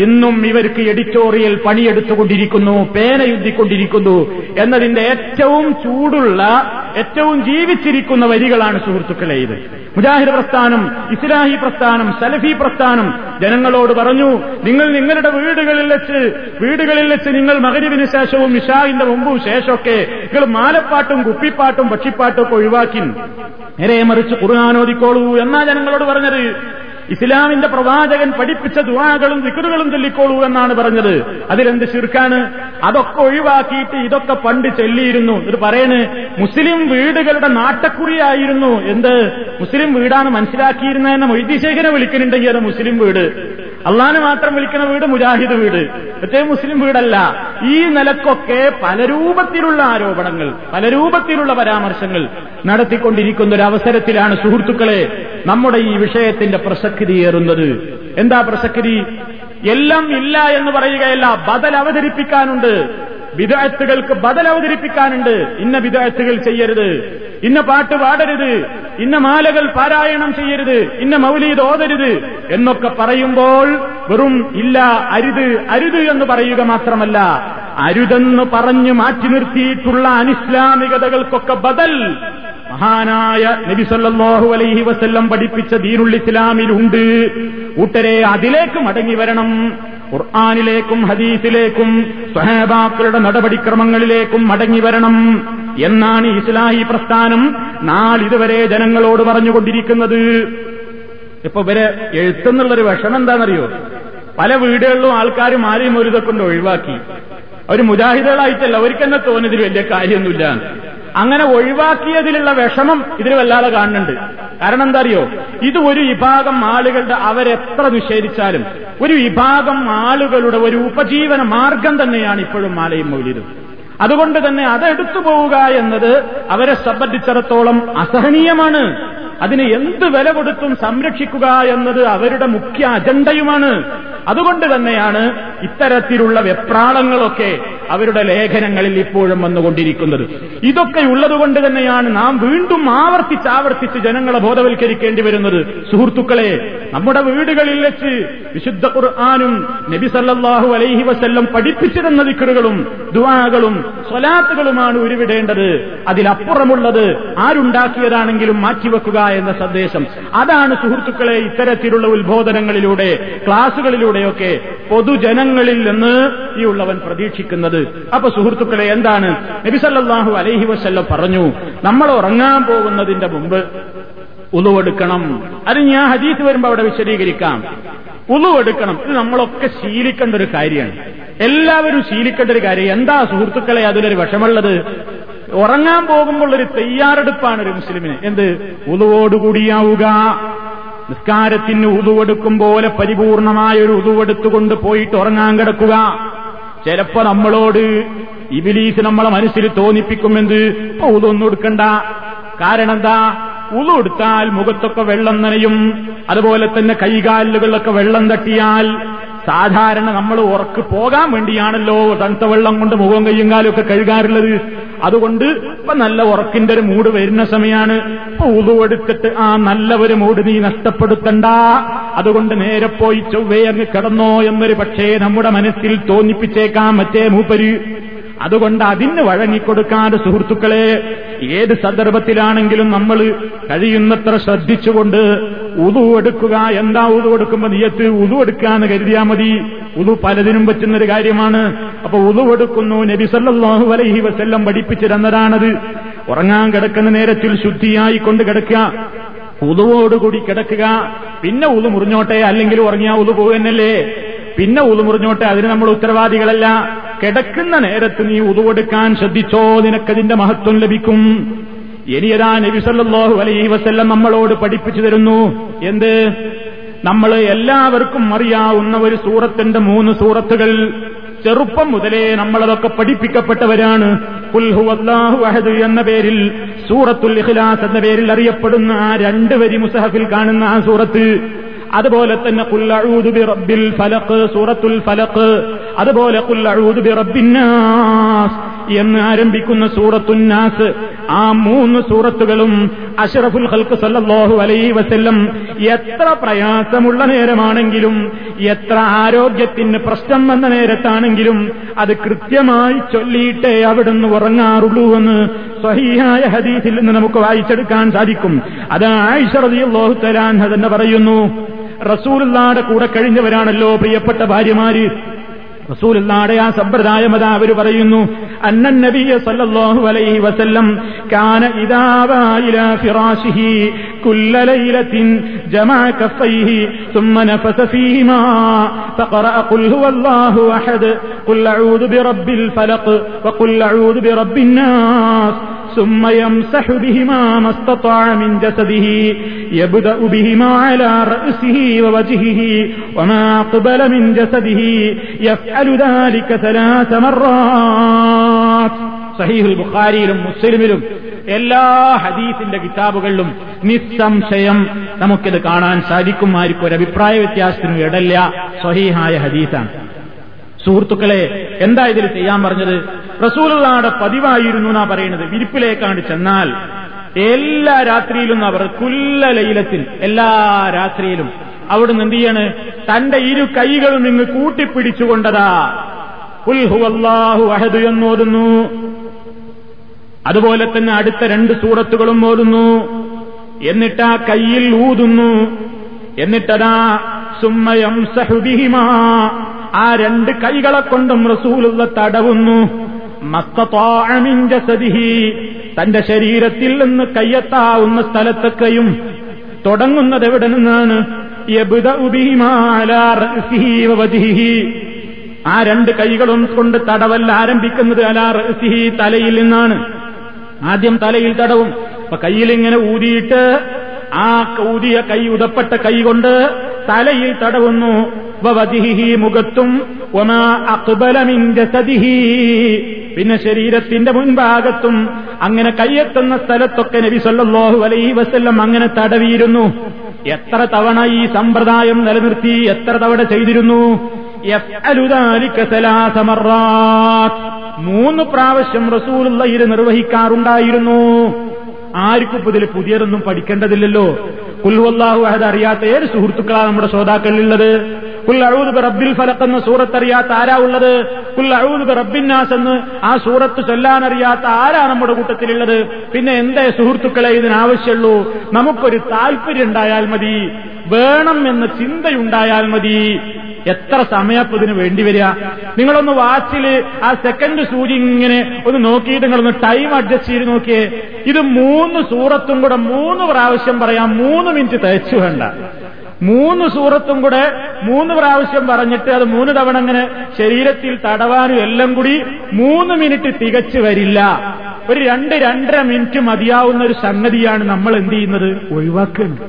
ഇന്നും ഇവർക്ക് എഡിറ്റോറിയൽ പണിയെടുത്തുകൊണ്ടിരിക്കുന്നു പേനയുദ്ധിക്കൊണ്ടിരിക്കുന്നു എന്നതിന്റെ ഏറ്റവും ചൂടുള്ള ഏറ്റവും ജീവിച്ചിരിക്കുന്ന വരികളാണ് സുഹൃത്തുക്കളെ ഇത്. മുജാഹിദ് പ്രസ്ഥാനം ഇസ്ലാഹി പ്രസ്ഥാനം സലഫി പ്രസ്ഥാനം ജനങ്ങളോട് പറഞ്ഞു നിങ്ങൾ നിങ്ങളുടെ വീടുകളിൽ വെച്ച് വീടുകളിൽ വെച്ച് നിങ്ങൾ മകരിവിന് ശേഷവും ഇഷാഹിന്റെ മുമ്പും ശേഷമൊക്കെ നിങ്ങൾ മാലപ്പാട്ടും കുപ്പിപ്പാട്ടും പക്ഷിപ്പാട്ടും ഒക്കെ ഒഴിവാക്കി നേരെ മറിച്ച് ഖുർആാനോദിക്കോളൂ എന്നാ ജനങ്ങളോട് പറഞ്ഞത്. ഇസ്ലാമിന്റെ പ്രവാചകൻ പഠിപ്പിച്ച ദുവാകളും വിക്കറുകളും ചൊല്ലിക്കോളൂ എന്നാണ് പറഞ്ഞത്. അതിലെന്ത് ശിർക്കാണ്? അതൊക്കെ ഒഴിവാക്കിയിട്ട് ഇതൊക്കെ പണ്ട് ചൊല്ലിയിരുന്നു. ഇത് പറയണ് മുസ്ലിം വീടുകളുടെ നാട്ടക്കുറിയായിരുന്നു. എന്ത്? മുസ്ലിം വീടാണ് മനസ്സിലാക്കിയിരുന്നതെന്ന് മൊയ്തീശേഖരെ വിളിക്കുന്നുണ്ടെങ്കിൽ അത് മുസ്ലിം വീട്. അള്ളാന് മാത്രം വിളിക്കുന്ന വീട് മുജാഹിദ് വീട്. മറ്റേ മുസ്ലിം വീടല്ല. ഈ നിലക്കൊക്കെ പല രൂപത്തിലുള്ള ആരോപണങ്ങൾ പല രൂപത്തിലുള്ള പരാമർശങ്ങൾ നടത്തിക്കൊണ്ടിരിക്കുന്ന ഒരു അവസരത്തിലാണ് സുഹൃത്തുക്കളെ നമ്മുടെ ഈ വിഷയത്തിന്റെ പ്രസക്തി ഏറുന്നത്. എന്താ പ്രസക്തി? എല്ലാം ഇല്ല എന്ന് പറയുകയല്ല ബദൽ അവതരിപ്പിക്കാനുണ്ട്. വിദഗ്ധകൾക്ക് ബദൽ അവതരിപ്പിക്കാനുണ്ട്. ഇന്ന വിദഗ്ധകൾ ചെയ്യരുത്. ഇന്ന പാട്ട് പാടരുത്. ഇന്ന മാലകൾ പാരായണം ചെയ്യരുത്. ഇന്ന മൗലീദ് ഓതരുത് എന്നൊക്കെ പറയുമ്പോൾ വെറും ഇല്ല അരുത് അരുത് എന്ന് പറയുക മാത്രമല്ല അരുതെന്ന് പറഞ്ഞു മാറ്റി നിർത്തിയിട്ടുള്ള അനിസ്ലാമികതകൾക്കൊക്കെ ബദൽ മഹാനായ നബി സല്ലല്ലാഹു അലൈഹി വസല്ലം പഠിപ്പിച്ച ദീനുൽ ഇസ്ലാമിലുണ്ട്. കൂട്ടരെ അതിലേക്ക് മടങ്ങി വരണം. ഖുർആാനിലേക്കും ഹദീസിലേക്കും സ്വഹേബാക്കളുടെ നടപടിക്രമങ്ങളിലേക്കും മടങ്ങി വരണം. എന്നാണ് ഇസ്ലാഹി പ്രസ്ഥാനം നാളിതുവരെ ജനങ്ങളോട് പറഞ്ഞുകൊണ്ടിരിക്കുന്നത്. ഇപ്പൊ ഇവരെ എഴുത്തെന്നുള്ളൊരു വിഷമം എന്താണെന്നറിയോ പല വീടുകളിലും ആൾക്കാർ മാറി മൊരുതൊക്കെ കൊണ്ട് ഒഴിവാക്കി. അവർ മുജാഹിദുകളായിട്ടല്ല അവർക്ക് തന്നെ തോന്നിയതിൽ വലിയ കാര്യമൊന്നുമില്ല. അങ്ങനെ ഒഴിവാക്കിയതിലുള്ള വിഷമം ഇതിൽ വല്ലാതെ കാണുന്നുണ്ട്. കാരണം എന്താ അറിയോ ഇത് ഒരു വിഭാഗം ആളുകളുടെ അവരെത്ര നിഷേധിച്ചാലും ഒരു വിഭാഗം ആളുകളുടെ ഒരു ഉപജീവന മാർഗം തന്നെയാണ് ഇപ്പോഴും മാലയും മൗലിയതും അതുകൊണ്ട് തന്നെ അതെടുത്തു പോവുക എന്നത് അവരെ സംബന്ധിച്ചിടത്തോളം അസഹനീയമാണ്. അതിന് എന്ത് വില കൊടുത്തും സംരക്ഷിക്കുക എന്നത് അവരുടെ മുഖ്യ അജണ്ടയുമാണ്. അതുകൊണ്ട് തന്നെയാണ് ഇത്തരത്തിലുള്ള വെപ്രാളങ്ങളൊക്കെ അവരുടെ ലേഖനങ്ങളിൽ ഇപ്പോഴും വന്നുകൊണ്ടിരിക്കുന്നത്. ഇതൊക്കെ ഉള്ളതുകൊണ്ട് തന്നെയാണ് നാം വീണ്ടും ആവർത്തിച്ച് ആവർത്തിച്ച് ജനങ്ങളെ ബോധവൽക്കരിക്കേണ്ടി വരുന്നത്. സുഹൃത്തുക്കളെ നമ്മുടെ വീടുകളിൽ വെച്ച് വിശുദ്ധ ഖുർആാനും നബി സല്ലാഹു അലൈഹി വസ്ല്ലം പഠിപ്പിച്ചിരുന്ന ദിക്കറുകളും ദുവാകളും സ്വലാത്തുകളുമാണ് ഉരുവിടേണ്ടത്. അതിലപ്പുറമുള്ളത് ആരുണ്ടാക്കിയതാണെങ്കിലും മാറ്റിവെക്കുക എന്ന സന്ദേശം. അതാണ് സുഹൃത്തുക്കളെ ഇത്തരത്തിലുള്ള ഉത്ബോധനങ്ങളിലൂടെ ക്ലാസുകളിലൂടെയൊക്കെ പൊതുജനങ്ങളിൽ നിന്ന് ഈ ഉള്ളവൻ പ്രതീക്ഷിക്കുന്നത്. അപ്പൊ സുഹൃത്തുക്കളെ എന്താണ്? നബിസല്ലാഹു അലൈഹി വസ്ല്ലം പറഞ്ഞു നമ്മൾ ഉറങ്ങാൻ പോകുന്നതിന്റെ മുമ്പ് ഉളുവെടുക്കണം. അത് ഞാൻ ഹദീസ് വരുമ്പോ അവിടെ വിശദീകരിക്കാം. ഉളുവെടുക്കണം. ഇത് നമ്മളൊക്കെ ശീലിക്കേണ്ട ഒരു കാര്യമാണ്. എല്ലാവരും ശീലിക്കേണ്ട ഒരു കാര്യം. എന്താ സുഹൃത്തുക്കളെ അതിലൊരു വിഷമുള്ളത് ഉറങ്ങാൻ പോകുമ്പോൾ ഒരു തയ്യാറെടുപ്പാണ് ഒരു മുസ്ലിമിന്. എന്ത്? ഉതുവോടുകൂടിയാവുക. നിസ്കാരത്തിന് ഉതുവെടുക്കും പോലെ പരിപൂർണമായ ഒരു ഉതുവെടുത്തുകൊണ്ട് പോയിട്ട് ഉറങ്ങാൻ കിടക്കുക. ചിലപ്പോ നമ്മളോട് ഇബിലീസ് നമ്മളെ മനസ്സിൽ തോന്നിപ്പിക്കുമെന്ത് ഇപ്പൊ ഉതൊന്നും എടുക്കണ്ട. കാരണം എന്താ ഉളു എടുത്താൽ മുഖത്തൊക്കെ വെള്ളം നനയും. അതുപോലെ തന്നെ കൈകാലുകളിലൊക്കെ വെള്ളം തട്ടിയാൽ സാധാരണ നമ്മൾ ഉറക്ക് പോകാൻ വേണ്ടിയാണല്ലോ തണുത്ത വെള്ളം കൊണ്ട് മുഖവും കയ്യും കാലും ഒക്കെ കഴുകാറുള്ളത്. അതുകൊണ്ട് ഇപ്പൊ നല്ല ഉറക്കിന്റെ ഒരു മൂട് വരുന്ന സമയമാണ് ഇപ്പൊ ഉതുവെടുത്തിട്ട് ആ നല്ല ഒരു മൂട് നീ നഷ്ടപ്പെടുത്തണ്ട. അതുകൊണ്ട് നേരെ പോയി ചൊവ്വേ അങ്ങ് കിടന്നോ എന്നൊരു പക്ഷേ നമ്മുടെ മനസ്സിൽ തോന്നിപ്പിച്ചേക്കാം മറ്റേ മൂപ്പര്. അതുകൊണ്ട് അതിന് വഴങ്ങിക്കൊടുക്കാതെ സുഹൃത്തുക്കളെ ഏത് സന്ദർഭത്തിലാണെങ്കിലും നമ്മൾ കഴിയുന്നത്ര ശ്രദ്ധിച്ചുകൊണ്ട് ഉതു എടുക്കുക. എന്താ ഉതു എടുക്കുമ്പോൾ നീയത്ത്? ഉതു എടുക്കാന്ന് കരുതിയാൽ മതി. ഉതു പലതിനും പറ്റുന്നൊരു കാര്യമാണ്. അപ്പൊ ഉതു എടുക്കുന്നു. നബി സല്ലാഹു അലൈഹി വസ്ല്ലം പഠിപ്പിച്ചു തന്നതാണത് ഉറങ്ങാൻ കിടക്കുന്ന നേരത്തിൽ ശുദ്ധിയായി കൊണ്ട് കിടക്കുക ഉതുവോടുകൂടി കിടക്കുക. പിന്നെ ഉതു മുറിഞ്ഞോട്ടെ? അല്ലെങ്കിൽ ഉറങ്ങിയാ ഉതു പോകുന്നല്ലേ? പിന്നെ ഉതു മുറിഞ്ഞോട്ടെ? അതിന് നമ്മൾ ഉത്തരവാദികളല്ല. കിടക്കുന്ന നേരത്ത് നീ ഉതുവെടുക്കാൻ ശ്രദ്ധിച്ചോ? നിനക്കതിന്റെ മഹത്വം ലഭിക്കും. ഇനിയതാ നബിസല്ലാഹു അലൈഹി വസല്ലം നമ്മളോട് പഠിപ്പിച്ചു തരുന്നു? എന്ത്? നമ്മൾ എല്ലാവർക്കും അറിയാവുന്ന ഒരു സൂറത്തിന്റെ മൂന്ന് സൂറത്തുകൾ. ചെറുപ്പം മുതലേ നമ്മളതൊക്കെ പഠിപ്പിക്കപ്പെട്ടവരാണ്. അഹദ് എന്ന പേരിൽ സൂറത്തുൽ ഇഖ്ലാസ് എന്ന പേരിൽ അറിയപ്പെടുന്ന ആ രണ്ട് വരി മുസഹഫിൽ കാണുന്ന ആ സൂറത്ത്. അതുപോലെ തന്നെ ബി റബ്ബിൽ ഫലഖ് സൂറത്തുൽ ഫലഖ്. അതുപോലെ കുല്ലഴൂദ് ബി റബ്ബിന്നാസ് എന്ന് ആരംഭിക്കുന്ന സൂറത്തുന്നാസ് ആ മൂന്ന് സൂറത്തുകളും അഷറഫുൽ ഹൽക്ക് സല്ലാഹു അലൈ വസല്ലം എത്ര പ്രയാസമുള്ള നേരമാണെങ്കിലും എത്ര ആരോഗ്യത്തിന് പ്രശ്നം വന്ന നേരത്താണെങ്കിലും അത് കൃത്യമായി ചൊല്ലിയിട്ടേ അവിടുന്ന് ഉറങ്ങാറുള്ളൂ എന്ന് സ്വഹീഹായ ഹദീസിൽ നിന്ന് നമുക്ക് വായിച്ചെടുക്കാൻ സാധിക്കും. അത് ആയിഷ റളിയല്ലാഹു തആല തന്നെ പറയുന്നു റസൂലുള്ളാടെ കൂടെ കഴിഞ്ഞവരാണല്ലോ പ്രിയപ്പെട്ട ഭാര്യമാര് റസൂലുള്ളാടെ ആ സമ്പ്രദായം അതാ അവർ പറയുന്നു അന്നൻ നബിയ സല്ലല്ലാഹു അലൈഹി വസല്ലം കാന ഇദാവാ ഇലാ ഫിറാശിഹി കുല്ല ലൈലത്തിൻ ജമഅ കഫൈഹി ثم نفث فيهما فقرأ قل هو الله أحد قل أعوذ برب الفلق وقل أعوذ برب الناس ثم يمسح بهما ما استطاع من جسده يبدأ بهما على رأسه ووجهه وما أقبل من جسده يفعل ذلك ثلاث مرات സഹീഹുൽ ബുഖാരിയിലും മുസ്ലിമിലും എല്ലാ ഹദീസിന്റെ കിതാബുകളിലും നിസ്സംശയം നമുക്കിത് കാണാൻ സാധിക്കും ആർക്കും ഒരു അഭിപ്രായ വ്യത്യാസത്തിനും ഇടല്ല സ്വഹീഹായ ഹദീസാണ് സുഹൃത്തുക്കളെ എന്താ ഇതിൽ ചെയ്യാൻ പറഞ്ഞത്? റസൂലുള്ളാടെ പതിവായിരുന്നു എന്നാ പറയുന്നത്. വിരിപ്പിലേക്കാണ് ചെന്നാൽ എല്ലാ രാത്രിയിലും അവർ കുല്ല ലൈലത്തിൽ എല്ലാ രാത്രിയിലും അവിടുന്ന് എന്ത് ചെയ്യാണ്? തന്റെ ഇരു കൈകളും ഇങ്ങ് കൂട്ടിപ്പിടിച്ചുകൊണ്ടതാ. ഉൽഹുവല്ലാഹു അഹദ് എന്നോതുന്നു. അതുപോലെ തന്നെ അടുത്ത രണ്ട് സൂറത്തുകളും ഓതുന്നു. എന്നിട്ട് കയ്യിൽ ഊതുന്നു. എന്നിട്ടതാ സുമ്മയം സഹുബിഹിമാ ആ രണ്ട് കൈകളെ കൊണ്ടും റസൂലുള്ള തടവുന്നു. മസ്തീ തന്റെ ശരീരത്തിൽ നിന്ന് കയ്യെത്താവുന്ന സ്ഥലത്തൊക്കെയും തുടങ്ങുന്നത് എവിടെ നിന്നാണ്? ആ രണ്ട് കൈകളും കൊണ്ട് തടവല്ല ആരംഭിക്കുന്നത് അലാ സിഹി തലയിൽ നിന്നാണ്. ആദ്യം തലയിൽ തടവും. അപ്പൊ കയ്യിൽ ഇങ്ങനെ ഊതിയിട്ട് ആ ഊതിയ കൈ ഉതപ്പെട്ട കൈ കൊണ്ട് തലയിൽ തടവുന്നു. മുഖത്തും ഒമാ അക്ബലമിൻ ജസദിഹി. പിന്നെ ശരീരത്തിന്റെ മുൻഭാഗത്തും അങ്ങനെ കയ്യെത്തുന്ന സ്ഥലത്തൊക്കെ നബി സല്ലല്ലാഹു അലൈഹി വസ്ല്ലം അങ്ങനെ തടവിയിരുന്നു. എത്ര തവണ ഈ സമ്പ്രദായം നിലനിർത്തി എത്ര തവണ ചെയ്തിരുന്നു? മൂന്ന് പ്രാവശ്യം റസൂലുള്ള ഇത് നിർവഹിക്കാറുണ്ടായിരുന്നു. ആർക്കും ഇതിൽ പുതിയതൊന്നും പഠിക്കേണ്ടതില്ലല്ലോ. കുൽവല്ലാഹു അഹദ് അറിയാത്ത ഏത് സുഹൃത്തുക്കളാണ് നമ്മുടെ ശ്രോതാക്കളിലുള്ളത്? റബ്ബിൽ ഫലക്ക് എന്ന സൂറത്ത് അറിയാത്ത ആരാ ഉള്ളത്? അഴൂദ് റബ്ബിന്നാസ് എന്ന് ആ സൂറത്ത് ചൊല്ലാൻ അറിയാത്ത ആരാ നമ്മുടെ കൂട്ടത്തിലുള്ളത്? പിന്നെ എന്തേ സുഹൃത്തുക്കളെ ഇതിനാവശ്യമുള്ളൂ നമുക്കൊരു താല്പര്യം ഉണ്ടായാൽ മതി. വേണം എന്ന് ചിന്തയുണ്ടായാൽ മതി. എത്ര സമയപ്പതിന് വേണ്ടി വരിക? നിങ്ങളൊന്ന് വാച്ചിൽ ആ സെക്കൻഡ് സൂചി ഇങ്ങനെ ഒന്ന് നോക്കിയിട്ട് നിങ്ങളൊന്ന് ടൈം അഡ്ജസ്റ്റ് ചെയ്ത് നോക്കിയേ. ഇത് മൂന്ന് സൂറത്തും കൂടെ മൂന്ന് പ്രാവശ്യം പറയാം. മൂന്ന് മിനിറ്റ് തയ്ച്ചു വേണ്ട. മൂന്ന് സൂറത്തും കൂടെ മൂന്ന് പ്രാവശ്യം പറഞ്ഞിട്ട് അത് മൂന്ന് തവണ അങ്ങനെ ശരീരത്തിൽ തടവാനും എല്ലാം കൂടി മൂന്ന് മിനിറ്റ് തികച്ചു വരില്ല. ഒരു രണ്ട് രണ്ടര മിനിറ്റ് മതിയാവുന്ന ഒരു സംഗതിയാണ് നമ്മൾ എന്ത് ചെയ്യുന്നത്? ഒഴിവാക്കണം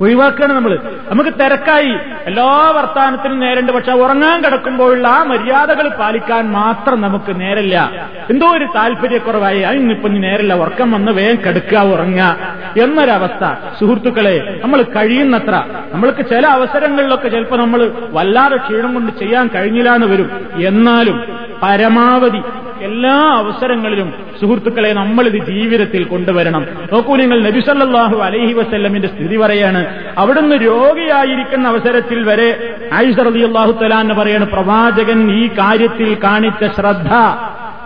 ഒഴിവാക്കുകയാണ് നമ്മൾ നമുക്ക് തിരക്കായി. എല്ലാ വർത്താനത്തിനും നേരണ്ട്. പക്ഷെ ഉറങ്ങാൻ കിടക്കുമ്പോഴുള്ള ആ മര്യാദകൾ പാലിക്കാൻ മാത്രം നമുക്ക് നേരല്ല. എന്തോ ഒരു താല്പര്യക്കുറവായി. അതിനിപ്പം നേരല്ല. ഉറക്കം വന്ന് വേഗം കിടക്കുക ഉറങ്ങുക എന്നൊരവസ്ഥ. സുഹൃത്തുക്കളെ നമ്മൾ കഴിയുന്നത്ര. നമ്മൾക്ക് ചില അവസരങ്ങളിലൊക്കെ ചിലപ്പോൾ നമ്മൾ വല്ലാതെ ക്ഷീണം കൊണ്ട് ചെയ്യാൻ കഴിഞ്ഞില്ല എന്ന് വരും. എന്നാലും പരമാവധി എല്ലാ അവസരങ്ങളിലും സുഹൃത്തുക്കളെ നമ്മളിത് ജീവിതത്തിൽ കൊണ്ടുവരണം. നോക്കൂ നിങ്ങൾ നബിസല്ലാഹു അലഹി വസ്ല്ലമിന്റെ സ്ഥിതി പറയാണ്. അവിടുന്ന് രോഗിയായിരിക്കുന്ന അവസരത്തിൽ വരെ ആയിഷറലി അള്ളാഹു തലാന്ന് പറയാണ് പ്രവാചകൻ ഈ കാര്യത്തിൽ കാണിച്ച ശ്രദ്ധ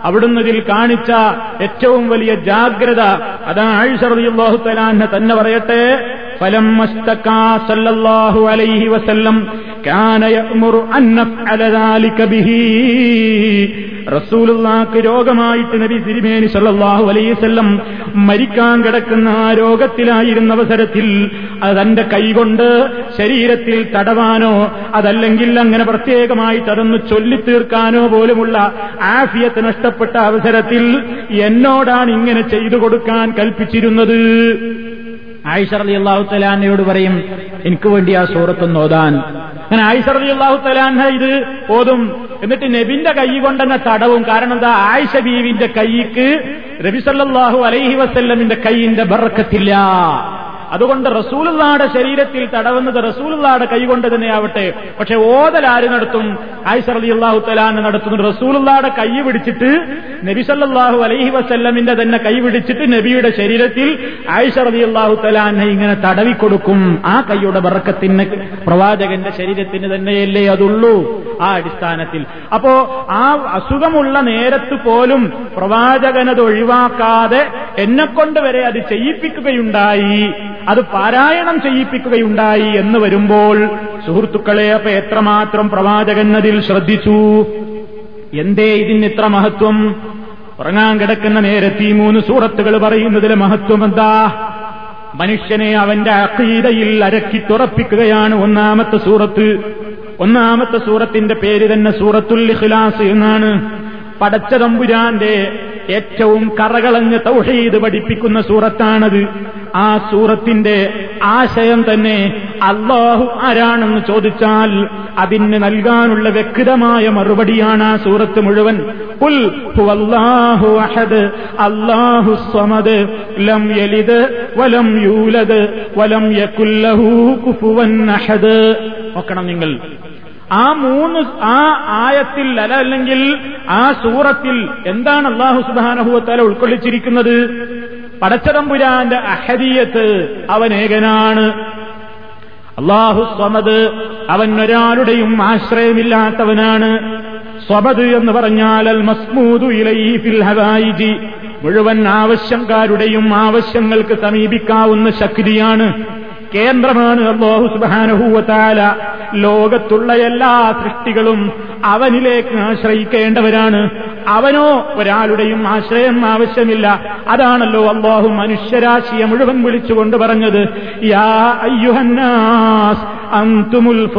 അവിടുന്ന് ഇതിൽ കാണിച്ച ഏറ്റവും വലിയ ജാഗ്രത അതാ ആയിഷറലി അള്ളാഹു തലാന്ന് തന്നെ പറയട്ടെ. فلما اشتكى صلى الله عليه وسلم كان يأمر أن نفعل ذلك به റസൂലുള്ളാക്ക് രോഗമായിട്ട് നബി തിരുമേനി സല്ലല്ലാഹു അലൈഹി വസല്ലം മരിക്കാൻ കിടക്കുന്ന ആ രോഗത്തിലായിരുന്ന അവസരത്തിൽ അത് തന്റെ കൈകൊണ്ട് ശരീരത്തിൽ തടവാനോ അതല്ലെങ്കിൽ അങ്ങനെ പ്രത്യേകമായിട്ട് അതൊന്ന് ചൊല്ലിത്തീർക്കാനോ പോലുമുള്ള ആഫിയത്ത് നഷ്ടപ്പെട്ട അവസരത്തിൽ എന്നോടാണ് ഇങ്ങനെ ചെയ്തു കൊടുക്കാൻ കൽപ്പിച്ചിരുന്നത് ആയിഷർ അലി അള്ളാഹു തലാനയോട് പറയും എനിക്ക് വേണ്ടി ആ സൂറത്തൊന്ന് ഓതാൻ. അങ്ങനെ ആയിഷർ അലി അള്ളാഹു തലാന ഇത് ഓതും. എന്നിട്ട് നബിന്റെ കൈ കൊണ്ടെന്ന തടവും കാരണം എന്താ? ആയിഷ ബീവിന്റെ കൈക്ക് നബിസല്ലാഹു അലൈഹി വസ്ല്ലമിന്റെ കൈയിന്റെ ബറക്കത്തില്ല. അതുകൊണ്ട് റസൂലുള്ളാടെ ശരീരത്തിൽ തടവുന്നത് റസൂലുള്ളാടെ കൈകൊണ്ട് തന്നെയാവട്ടെ. പക്ഷെ ഓതൽ ആര് നടത്തും? അലി അള്ളാഹു തലാന്ന് നടത്തുന്നു റസൂലുള്ളാടെ കൈ പിടിച്ചിട്ട് നബി സല്ലല്ലാഹു അലൈഹി വസല്ലമിന്റെ തന്നെ കൈ പിടിച്ചിട്ട് നബിയുടെ ശരീരത്തിൽ ആയിഷ അള്ളാഹു തലാനെ ഇങ്ങനെ തടവിക്കൊടുക്കും. ആ കൈയുടെ വറക്കത്തിന് പ്രവാചകന്റെ ശരീരത്തിന് തന്നെയല്ലേ അതുള്ളൂ. ആ അടിസ്ഥാനത്തിൽ. അപ്പോ ആ അസുഖമുള്ള നേരത്ത് പോലും പ്രവാചകനത് ഒഴിവാക്കാതെ എന്നെക്കൊണ്ട് വരെ അത് ചെയ്യിപ്പിക്കുകയുണ്ടായി. അത് പാരായണം ചെയ്യിപ്പിക്കുകയുണ്ടായി എന്ന് വരുമ്പോൾ സുഹൃത്തുക്കളെ അപ്പൊ എത്രമാത്രം പ്രവാചകൻ അതിൽ ശ്രദ്ധിച്ചു? എന്തേ ഇതിന് ഇത്ര മഹത്വം? ഉറങ്ങാൻ കിടക്കുന്ന നേരത്തെ ഈ മൂന്ന് സൂറത്തുകൾ പറയുന്നതിലെ മഹത്വം എന്താ? മനുഷ്യനെ അവന്റെ അക്കീതയിൽ അരക്കി തുറപ്പിക്കുകയാണ് ഒന്നാമത്തെ സൂറത്ത്. ഒന്നാമത്തെ സൂറത്തിന്റെ പേര് തന്നെ സൂറത്തുൽ ഇഖ്ലാസ് എന്നാണ്. പടച്ച തമ്പുരാന്റെ ഏറ്റവും കറകളഞ്ഞ് തൗഹീദ് പഠിപ്പിക്കുന്ന സൂറത്താണത്. ആ സൂറത്തിന്റെ ആശയം തന്നെ അള്ളാഹു ആരാണെന്ന് ചോദിച്ചാൽ അതിന് നൽകാനുള്ള വ്യക്തമായ മറുപടിയാണ് ആ സൂറത്ത് മുഴുവൻ. ഉൽ ഹുവല്ലാഹു അഹദ് സ്വമദ് ലം യലിദ് വലം യൂലദ് വലം യകുല്ലഹു കുഫുവൻ അഹദ്. നോക്കണം നിങ്ങൾ. ആ മൂന്ന് ആ ആയത്തിൽ അല്ല അല്ലെങ്കിൽ ആ സൂറത്തിൽ എന്താണ് അള്ളാഹു സുബാനഹുവത്താല ഉൾക്കൊള്ളിച്ചിരിക്കുന്നത്? പടച്ചതമ്പുരാന്റെ അഹദീയത്ത് അവൻ ഏകനാണ്. അള്ളാഹു സ്വമത് അവൻ ഒരാളുടെയും ആശ്രയമില്ലാത്തവനാണ്. സ്വമത് എന്ന് പറഞ്ഞാൽ അൽ മസ്മൂദു ഇലൈഫിൽ ഹവായിജി. മുഴുവൻ ആവശ്യക്കാരുടെയും ആവശ്യങ്ങൾക്ക് സമീപിക്കാവുന്ന ശക്തിയാണ്. കേന്ദ്രമാണ് അള്ളാഹു സുബാനഹൂവത്താല ലോകത്തുള്ള എല്ലാ സൃഷ്ടികളും അവനിലേക്ക് ആശ്രയിക്കേണ്ടവരാണ്. അവനോ ഒരാളുടെയും ആശ്രയം ആവശ്യമില്ല. അതാണല്ലോ അള്ളാഹു മനുഷ്യരാശിയെ മുഴുവൻ വിളിച്ചുകൊണ്ട് പറഞ്ഞത്. യാ അയ്യുഹന്നാസ് അന്തുമുൽ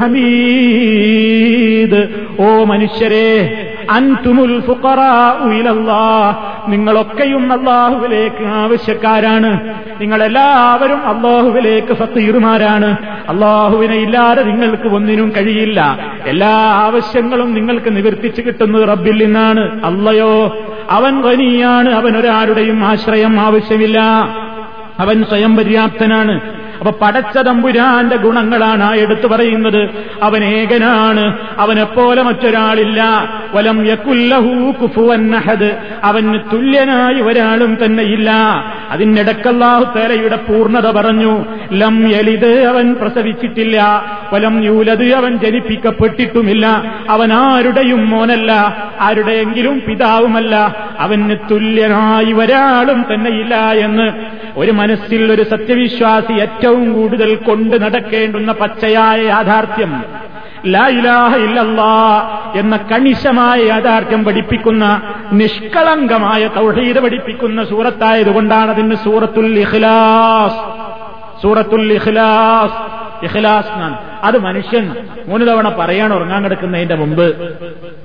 ഹമീദ്. ഓ മനുഷ്യരെ അൻതുമുൽ നിങ്ങളൊക്കെയും അള്ളാഹുവിലേക്ക് ആവശ്യക്കാരാണ്. നിങ്ങളെല്ലാവരും അള്ളാഹുവിലേക്ക് സത്തീറുമാരാണ് അള്ളാഹുവിനെ ഇല്ലാതെ നിങ്ങൾക്ക് ഒന്നിനും കഴിയില്ല. എല്ലാ ആവശ്യങ്ങളും നിങ്ങൾക്ക് നിവർത്തിച്ചു കിട്ടുന്നത് റബ്ബിൽ നിന്നാണ്. അല്ലയോ? അവൻ വനിയാണ് അവൻ ഒരാളുടെയും ആശ്രയം ആവശ്യമില്ല. അവൻ സ്വയം പര്യാപ്തനാണ്. അപ്പൊ പടച്ച തമ്പുരാന്റെ ഗുണങ്ങളാണ് ആ എടുത്തു പറയുന്നത്. അവൻ ഏകനാണ്. അവനെപ്പോലെ മറ്റൊരാളില്ല. വലം യക്കുല്ലഹൂ കുഫുവന്നഹദ് അവന് തുല്യനായി ഒരാളും തന്നെയില്ല അതിനിടക്കല്ലാഹു തേലയുടെ പൂർണത പറഞ്ഞു. ലം യലിത് അവൻ പ്രസവിച്ചിട്ടില്ല. വലം യൂലത് അവൻ ജനിപ്പിക്കപ്പെട്ടിട്ടുമില്ല. അവൻ ആരുടെയും മോനല്ല. ആരുടെയെങ്കിലും പിതാവുമല്ല. അവന് തുല്യനായി ഒരാളും തന്നെയില്ല എന്ന് ഒരു മനസ്സിൽ ഒരു സത്യവിശ്വാസി ഏറ്റവും കൂടുതൽ കൊണ്ട് നടക്കേണ്ടുന്ന പച്ചയായ യാഥാർത്ഥ്യം ലാ ഇലാഹ ഇല്ലല്ലാ എന്ന കണിശമായ യാഥാർത്ഥ്യം പഠിപ്പിക്കുന്ന നിഷ്കളങ്കമായ തൗഹീദ് പഠിപ്പിക്കുന്ന സൂറത്തായതുകൊണ്ടാണ് അതിന് സൂറത്തുൽ ഇഖ്ലാസ് സൂറത്തുൽ ഇഖ്ലാസ് ഇഖ്ലാസ് എന്നാണ് അത് മനുഷ്യൻ മൂന്ന് തവണ പറയാൻ ഉറങ്ങാൻ കിടക്കുന്നതിന്റെ മുമ്പ്.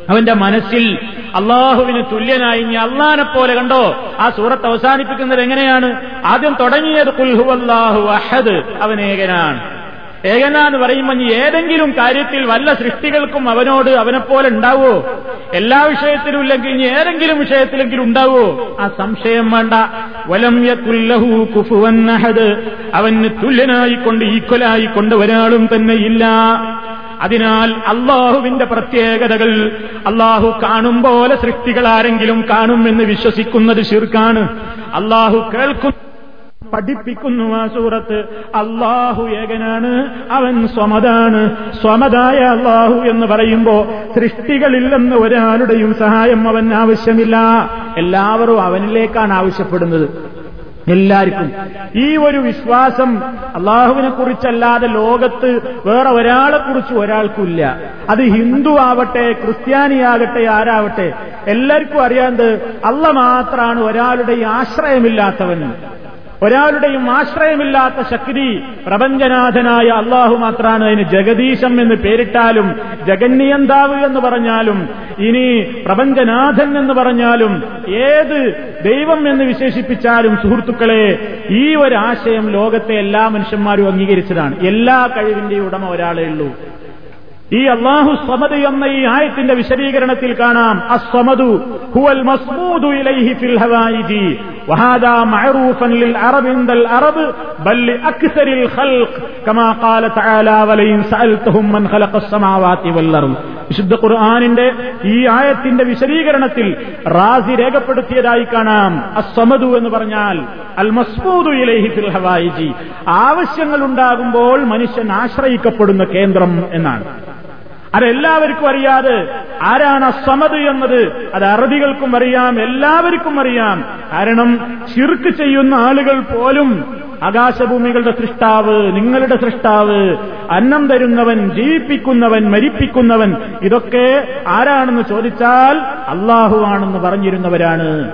അവന്റെ മനസ്സിൽ അള്ളാഹുവിന് തുല്യനായി ഇനി അള്ളാനെ പോലെ കണ്ടോ? ആ സൂറത്ത് അവസാനിപ്പിക്കുന്നത് എങ്ങനെയാണ്? ആദ്യം തുടങ്ങിയത് കുൽഹു അള്ളാഹു അഹദ് അവൻ ഏകനാണ് ഏകന എന്ന് പറയുമ്പോൾ ഇനി ഏതെങ്കിലും കാര്യത്തിൽ വല്ല സൃഷ്ടികൾക്കും അവനോട് അവനെപ്പോലെ ഉണ്ടാവോ? എല്ലാ വിഷയത്തിലും ഇല്ലെങ്കിൽ ഇനി ഏതെങ്കിലും വിഷയത്തിലെങ്കിലും ഉണ്ടാവോ? ആ സംശയം വേണ്ട. വലം യക്കുല്ലഹു കുഫുവൻ അഹദ്. അവന് തുല്യനായിക്കൊണ്ട് ഈക്വലായിക്കൊണ്ട് ഒരാളും തന്നെ ഇല്ല. അതിനാൽ അള്ളാഹുവിന്റെ പ്രത്യേകതകൾ അള്ളാഹു കാണും പോലെ സൃഷ്ടികൾ ആരെങ്കിലും കാണുമെന്ന് വിശ്വസിക്കുന്നത് ശിർക്കാണ്. അള്ളാഹു കേൾക്കുന്നു പഠിപ്പിക്കുന്നു ആ സൂറത്ത്. അള്ളാഹു ഏകനാണ് അവൻ സ്വമതാണ്. സ്വമതായ അള്ളാഹു എന്ന് പറയുമ്പോ സൃഷ്ടികളില്ലെന്ന് ഒരാളുടെയും സഹായം അവൻ ആവശ്യമില്ല. എല്ലാവരും അവനിലേക്കാണ് ആവശ്യപ്പെടുന്നത്. എല്ലാവർക്കും. ഈ ഒരു വിശ്വാസം അള്ളാഹുവിനെ കുറിച്ചല്ലാതെ ലോകത്ത് വേറെ ഒരാളെ കുറിച്ച് ഒരാൾക്കില്ല അത് ഹിന്ദു ആവട്ടെ ക്രിസ്ത്യാനിയാകട്ടെ ആരാവട്ടെ എല്ലാവർക്കും അറിയാണ്ട് അള്ള മാത്രമാണ് ഒരാളുടെ ആശ്രയമില്ലാത്തവൻ. ഒരാളുടെയും ആശ്രയമില്ലാത്ത ശക്തി പ്രപഞ്ചനാഥനായ അള്ളാഹു മാത്രമാണ് അതിന് ജഗദീശം എന്ന് പേരിട്ടാലും ജഗന്നിയന്താവ് എന്ന് പറഞ്ഞാലും ഇനി പ്രപഞ്ചനാഥൻ എന്ന് പറഞ്ഞാലും ഏത് ദൈവം എന്ന് വിശേഷിപ്പിച്ചാലും സുഹൃത്തുക്കളെ ഈ ഒരാശയം ലോകത്തെ എല്ലാ മനുഷ്യന്മാരും അംഗീകരിച്ചതാണ്. എല്ലാ കഴിവിന്റെയും ഉടമ ഒരാളേ ഉള്ളൂ. ഈ അള്ളാഹു സ്വമദ് എന്ന ഈ ആയത്തിന്റെ വിശദീകരണത്തിൽ കാണാം. അസ്വമതു ഹുവൽ മസ്മൂദു ഇലൈഹി ഫിൽ وهذا معروفا للعرب عند العرب بل لأكثر الخلق كما قال تعالى ولئن سألتهم من خلق السماوات والأرض വിശുദ്ധ ഖുർആാനിന്റെ ഈ ആയത്തിന്റെ വിശദീകരണത്തിൽ റാസി രേഖപ്പെടുത്തിയതായി കാണാം അസ്വമദു എന്ന് പറഞ്ഞാൽ അൽ മസ്മൂദു ഇലൈഹി ഫിൽ ഹവായിജി ആവശ്യങ്ങൾ ഉണ്ടാകുമ്പോൾ മനുഷ്യൻ ആശ്രയിക്കപ്പെടുന്ന കേന്ദ്രം എന്നാണ് അതെല്ലാവർക്കും അറിയാതെ ആരാണ് അസമത് എന്നത്? അത് അറബികൾക്കും അറിയാം എല്ലാവർക്കും അറിയാം. കാരണം ചിർക്ക് ചെയ്യുന്ന ആളുകൾ പോലും ആകാശഭൂമികളുടെ സൃഷ്ടാവ് നിങ്ങളുടെ സൃഷ്ടാവ് അന്നം തരുന്നവൻ ജീവിപ്പിക്കുന്നവൻ മരിപ്പിക്കുന്നവൻ ഇതൊക്കെ ആരാണെന്ന് ചോദിച്ചാൽ അള്ളാഹുവാണെന്ന് പറഞ്ഞിരുന്നവരാണ്.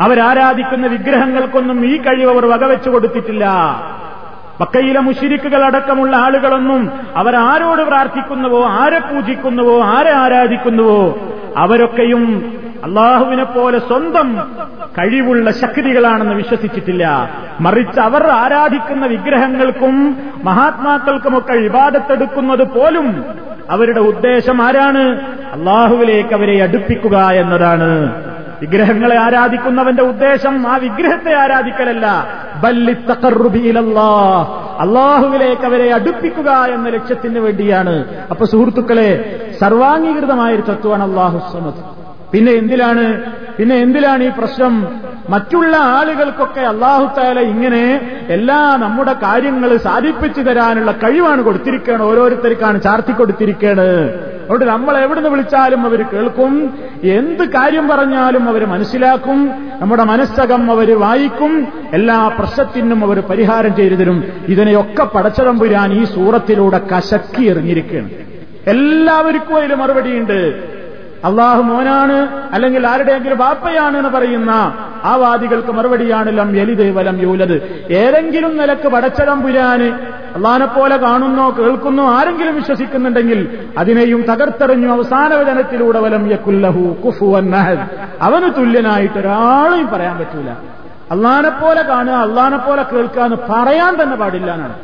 അവരാരാധിക്കുന്ന വിഗ്രഹങ്ങൾക്കൊന്നും ഈ കഴിവ് അവർ വകവെച്ചു കൊടുത്തിട്ടില്ല. മക്കയിലെ മുഷിരിക്കുകൾ അടക്കമുള്ള ആളുകളൊന്നും അവരാരോട് പ്രാർത്ഥിക്കുന്നുവോ ആരെ പൂജിക്കുന്നുവോ ആരെ ആരാധിക്കുന്നുവോ അവരൊക്കെയും അള്ളാഹുവിനെ പോലെ സ്വന്തം കഴിവുള്ള ശക്തികളാണെന്ന് വിശ്വസിച്ചിട്ടില്ല. മറിച്ച് അവർ ആരാധിക്കുന്ന വിഗ്രഹങ്ങൾക്കും മഹാത്മാക്കൾക്കുമൊക്കെ വിവാദത്തെടുക്കുന്നത് പോലും അവരുടെ ഉദ്ദേശം ആരാണ്? അള്ളാഹുവിലേക്ക് അവരെ അടുപ്പിക്കുക എന്നതാണ്. വിഗ്രഹങ്ങളെ ആരാധിക്കുന്നവന്റെ ഉദ്ദേശം ആ വിഗ്രഹത്തെ ആരാധിക്കലല്ല. ബല്ലി അള്ളാഹുവിലേക്ക് അവരെ അടുപ്പിക്കുക എന്ന ലക്ഷ്യത്തിന് വേണ്ടിയാണ്. അപ്പൊ സുഹൃത്തുക്കളെ സർവാംഗീകൃതമായൊരു തത്വമാണ് അള്ളാഹു സമത് പിന്നെ എന്തിലാണ്? പിന്നെ എന്തിലാണ് ഈ പ്രശ്നം? മറ്റുള്ള ആളുകൾക്കൊക്കെ അള്ളാഹുത്താല ഇങ്ങനെ എല്ലാ നമ്മുടെ കാര്യങ്ങൾ സാധിപ്പിച്ചു തരാനുള്ള കഴിവാണ് കൊടുത്തിരിക്കുകയാണ് ഓരോരുത്തർക്കാണ് ചാർത്തി കൊടുത്തിരിക്കുകയാണ് അതുകൊണ്ട് നമ്മൾ എവിടുന്ന് വിളിച്ചാലും അവർ കേൾക്കും. എന്ത് കാര്യം പറഞ്ഞാലും അവർ മനസ്സിലാക്കും. നമ്മുടെ മനസ്സകം അവർ വായിക്കും. എല്ലാ പ്രശ്നത്തിനും അവർ പരിഹാരം ചെയ്തു തരും. ഇതിനെയൊക്കെ പടച്ചതമ്പുരാൻ ഈ സൂറത്തിലൂടെ കശക്കി എറിഞ്ഞിരിക്കുകയാണ്. എല്ലാവർക്കും അതിൽ മറുപടിയുണ്ട്. അള്ളാഹു മോനാണ് അല്ലെങ്കിൽ ആരുടെയെങ്കിലും ബാപ്പയാണ് എന്ന് പറയുന്ന ആ വാദികൾക്ക് മറുപടിയാണ് ലം എലിത് വലം യൂലത് ഏതെങ്കിലും നിലയ്ക്ക് പടച്ചടം പുരാന് അള്ളഹാനെ പോലെ കാണുന്നോ കേൾക്കുന്നോ ആരെങ്കിലും വിശ്വസിക്കുന്നുണ്ടെങ്കിൽ അതിനെയും തകർത്തെറിഞ്ഞു അവസാന വചനത്തിലൂടെ വലം യക്കുല്ലഹു കുഫു അന്നഹദ് അവന് തുല്യനായിട്ട് ഒരാളെയും പറയാൻ പറ്റൂല. അള്ളഹാനെ പോലെ കാണുക അള്ളഹാനെ പോലെ കേൾക്കുക എന്ന് പറയാൻ തന്നെ പാടില്ല എന്നാണ്.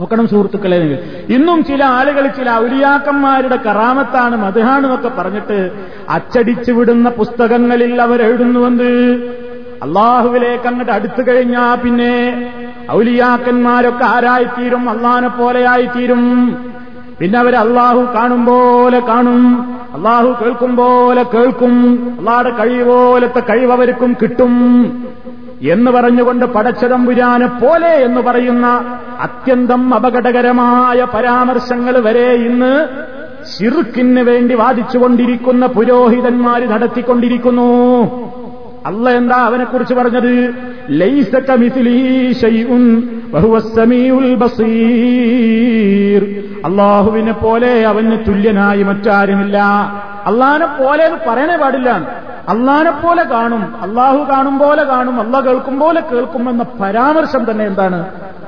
നോക്കണം സുഹൃത്തുക്കളെ. നിങ്ങൾ ഇന്നും ചില ആളുകൾ ചില ഔലിയാക്കന്മാരുടെ കറാമത്താണ് മധുഹാണെന്നൊക്കെ പറഞ്ഞിട്ട് അച്ചടിച്ചു വിടുന്ന പുസ്തകങ്ങളിൽ അവരെഴുതുന്നുവെന്ന് അള്ളാഹുവിലേക്ക് അങ്ങോട്ട് അടുത്തു കഴിഞ്ഞാ പിന്നെ ഔലിയാക്കന്മാരൊക്കെ ആരായിത്തീരും അള്ളഹാനെ പോലെയായിത്തീരും പിന്നെ അവർ അള്ളാഹു കാണും പോലെ കാണും അള്ളാഹു കേൾക്കും പോലെ കേൾക്കും അള്ളാഹുടെ കഴിവ് പോലത്തെ കഴിവ് അവർക്കും കിട്ടും. എന്ന് പറഞ്ഞുകൊണ്ട് പടച്ചതമ്പുരാനെ പോലെ എന്ന് പറയുന്ന അത്യന്തം അപകടകരമായ പരാമർശങ്ങൾ വരെ ഇന്ന് ഷിർക്കിന് വേണ്ടി വാദിച്ചുകൊണ്ടിരിക്കുന്ന പുരോഹിതന്മാർ നടത്തിക്കൊണ്ടിരിക്കുന്നു. അല്ല എന്താ അവനെക്കുറിച്ച് പറഞ്ഞത്? അള്ളാഹുവിനെ പോലെ അവന് തുല്യനായി മറ്റാരുമില്ല. അള്ളഹാനെ പോലെ എന്ന് പറയാനേ പാടില്ല. അള്ളഹാനെ പോലെ കാണും അള്ളാഹു കാണും പോലെ കാണും അള്ളാഹ് കേൾക്കും പോലെ കേൾക്കും എന്ന പരാമർശം തന്നെ എന്താണ്?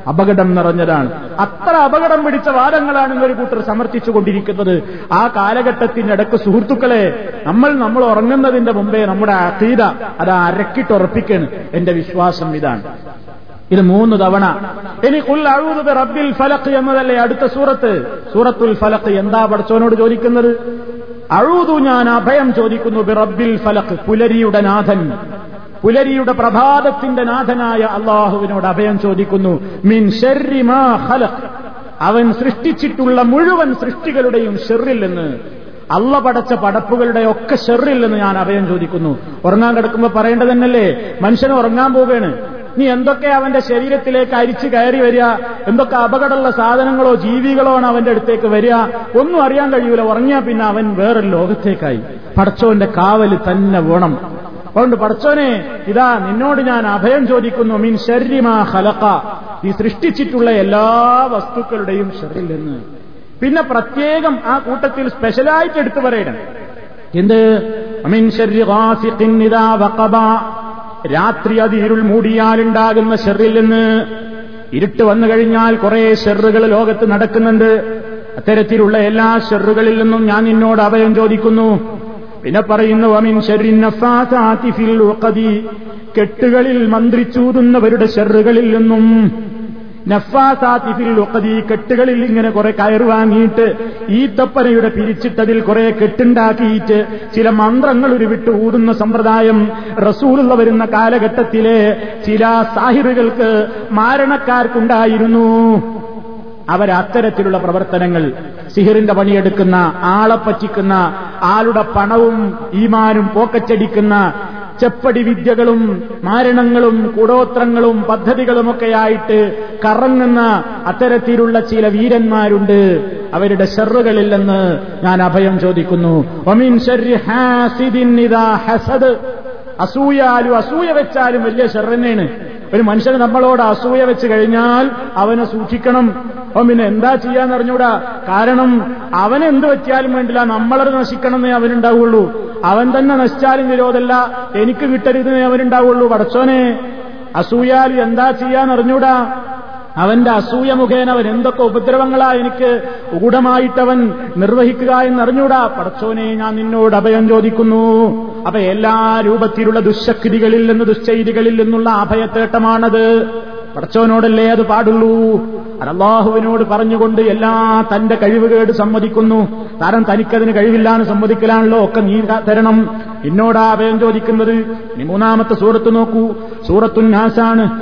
അപകടം നിറഞ്ഞതാണ്. അത്ര അപകടം പിടിച്ച വാദങ്ങളാണ് ഇന്നൊരു കൂട്ടർ സമർത്ഥിച്ചുകൊണ്ടിരിക്കുന്നത് ആ കാലഘട്ടത്തിനിടക്ക് സുഹൃത്തുക്കളെ നമ്മൾ നമ്മൾ ഉറങ്ങുന്നതിന്റെ മുമ്പേ നമ്മുടെ അതീത അത് അരക്കിട്ടുറപ്പിക്കാണ് എന്റെ വിശ്വാസം ഇതാണ്. ഇത് മൂന്ന് തവണ. ഇനി റബ്ബിൽ ഫലഖ് എന്നതല്ലേ അടുത്ത സൂറത്ത്? സൂറത്തുൽ ഫലഖ്. എന്താ പഠിച്ചവനോട് ചോദിക്കുന്നത്? അഴുതു ഞാൻ അഭയം ചോദിക്കുന്നു ബിറബിൽ ഫലക്ക് പുലരിയുടെ നാഥൻ. പുലരിയുടെ പ്രഭാതത്തിന്റെ നാഥനായ അള്ളാഹുവിനോട് അഭയം ചോദിക്കുന്നു മിൻ അവൻ സൃഷ്ടിച്ചിട്ടുള്ള മുഴുവൻ സൃഷ്ടികളുടെയും ഷെറിൽ നിന്ന് അള്ള പടച്ച പടപ്പുകളുടെ ഒക്കെ ഷെറിൽ നിന്ന് ഞാൻ അഭയം ചോദിക്കുന്നു. ഉറങ്ങാൻ കിടക്കുമ്പോൾ പറയേണ്ടതന്നല്ലേ? തന്നെയല്ലേ മനുഷ്യന് ഉറങ്ങാൻ പോവുകയാണ്. നീ എന്തൊക്കെ അവന്റെ ശരീരത്തിലേക്ക് അരിച്ചു കയറി വരിക? എന്തൊക്കെ അപകടമുള്ള സാധനങ്ങളോ ജീവികളോ ആണ് അവന്റെ അടുത്തേക്ക് വരിക? ഒന്നും അറിയാൻ കഴിയൂല. ഉറങ്ങിയാ പിന്നെ അവൻ വേറെ ലോകത്തേക്കായി. പടച്ചോന്റെ കാവൽ തന്നെ വേണം. അതുകൊണ്ട് പടച്ചോനെ ഇതാ നിന്നോട് ഞാൻ അഭയം ചോദിക്കുന്നു. മീൻ ശരീരമാ ഹലക്ക ഈ സൃഷ്ടിച്ചിട്ടുള്ള എല്ലാ വസ്തുക്കളുടെയും ഷെറിൽ നിന്ന്. പിന്നെ പ്രത്യേകം ആ കൂട്ടത്തിൽ സ്പെഷ്യലായിട്ട് എടുത്തു പറയണം. എന്ത്? അമീൻ രാത്രി അത് ഇരുൾ മൂടിയാലുണ്ടാകുന്ന ഷെറിൽ നിന്ന് ഇരുട്ട് വന്നു കഴിഞ്ഞാൽ കുറെ ഷെറുകൾ ലോകത്ത് നടക്കുന്നുണ്ട്. അത്തരത്തിലുള്ള എല്ലാ ഷെറുകളിൽ നിന്നും ഞാൻ നിന്നോട് അഭയം ചോദിക്കുന്നു. പിന്നെ പറയുന്നു അമിൻ കെട്ടുകളിൽ മന്ത്രിച്ചൂതുന്നവരുടെ ഷെറുകളിൽ നിന്നും നഫാസാത്തിഫിൽ കെട്ടുകളിൽ ഇങ്ങനെ കുറെ കയറ് വാങ്ങിയിട്ട് ഈത്തപ്പനയുടെ പിരിച്ചിട്ടതിൽ കുറെ കെട്ടുണ്ടാക്കിയിട്ട് ചില മന്ത്രങ്ങൾ ഉരുവിട്ട് ഊതുന്ന സമ്പ്രദായം റസൂലുള്ള വരുന്ന കാലഘട്ടത്തിലെ ചില സാഹിറുകൾക്ക് മാരണക്കാർക്കുണ്ടായിരുന്നു. അവരത്തരത്തിലുള്ള പ്രവർത്തനങ്ങൾ സിഹിറിന്റെ പണിയെടുക്കുന്ന ആളെ പറ്റിക്കുന്ന ആളുടെ പണവും ഈമാനും പോക്കച്ചടിക്കുന്ന ചെപ്പടി വിദ്യകളും മാരണങ്ങളും കൂടോത്രങ്ങളും പദ്ധതികളുമൊക്കെയായിട്ട് കറങ്ങുന്ന അത്തരത്തിലുള്ള ചില വീരന്മാരുണ്ട്. അവരുടെ ഷെറുകളിൽ നിന്ന് ഞാൻ അഭയം ചോദിക്കുന്നു. അസൂയാലും അസൂയ വെച്ചാലും വലിയ ഷെറന്നെയാണ് ഒരു മനുഷ്യന് നമ്മളോട് അസൂയ വെച്ച് കഴിഞ്ഞാൽ അവനെ സൂക്ഷിക്കണം. അപ്പം പിന്നെ എന്താ ചെയ്യാന്നറിഞ്ഞൂടാ? കാരണം അവനെന്ത് വെച്ചാലും വേണ്ടില്ല. നമ്മളത് നശിക്കണമെന്നേ അവനുണ്ടാവുള്ളൂ. അവൻ തന്നെ നശിച്ചാലും വിരോധമല്ല. എനിക്ക് കിട്ടരുതെന്നേ അവനുണ്ടാവുള്ളൂ. പടച്ചോനെ അസൂയാൽ എന്താ ചെയ്യാന്നറിഞ്ഞൂടാ? അവന്റെ അസൂയ മുഖേന അവൻ എന്തൊക്കെ ഉപദ്രവങ്ങളാ എനിക്ക് ഗൂഢമായിട്ടവൻ നിർവഹിക്കുക എന്നറിഞ്ഞൂടാ? പടച്ചോനെ ഞാൻ നിന്നോട് അഭയം ചോദിക്കുന്നു. അപ്പൊ എല്ലാ രൂപത്തിലുള്ള ദുശക്തികളിൽ നിന്ന് ദുശ്ചൈതികളിൽ നിന്നുള്ള അഭയത്തേട്ടമാണത്. പടച്ചോനോടല്ലേ അത് പാടുള്ളൂ? അല്ലാഹുവിനോട് പറഞ്ഞുകൊണ്ട് എല്ലാ തന്റെ കഴിവുകേട് സമ്മതിക്കുന്നു. താരം തനിക്കതിന് കഴിവില്ലാന്ന് സമ്മതിക്കലാണല്ലോ ഒക്കെ നീ തരണം. എന്നോടാ അഭയം ചോദിക്കുന്നത്? മൂന്നാമത്തെ സൂറത്ത് നോക്കൂ. സൂറത്തു നാസാണ്.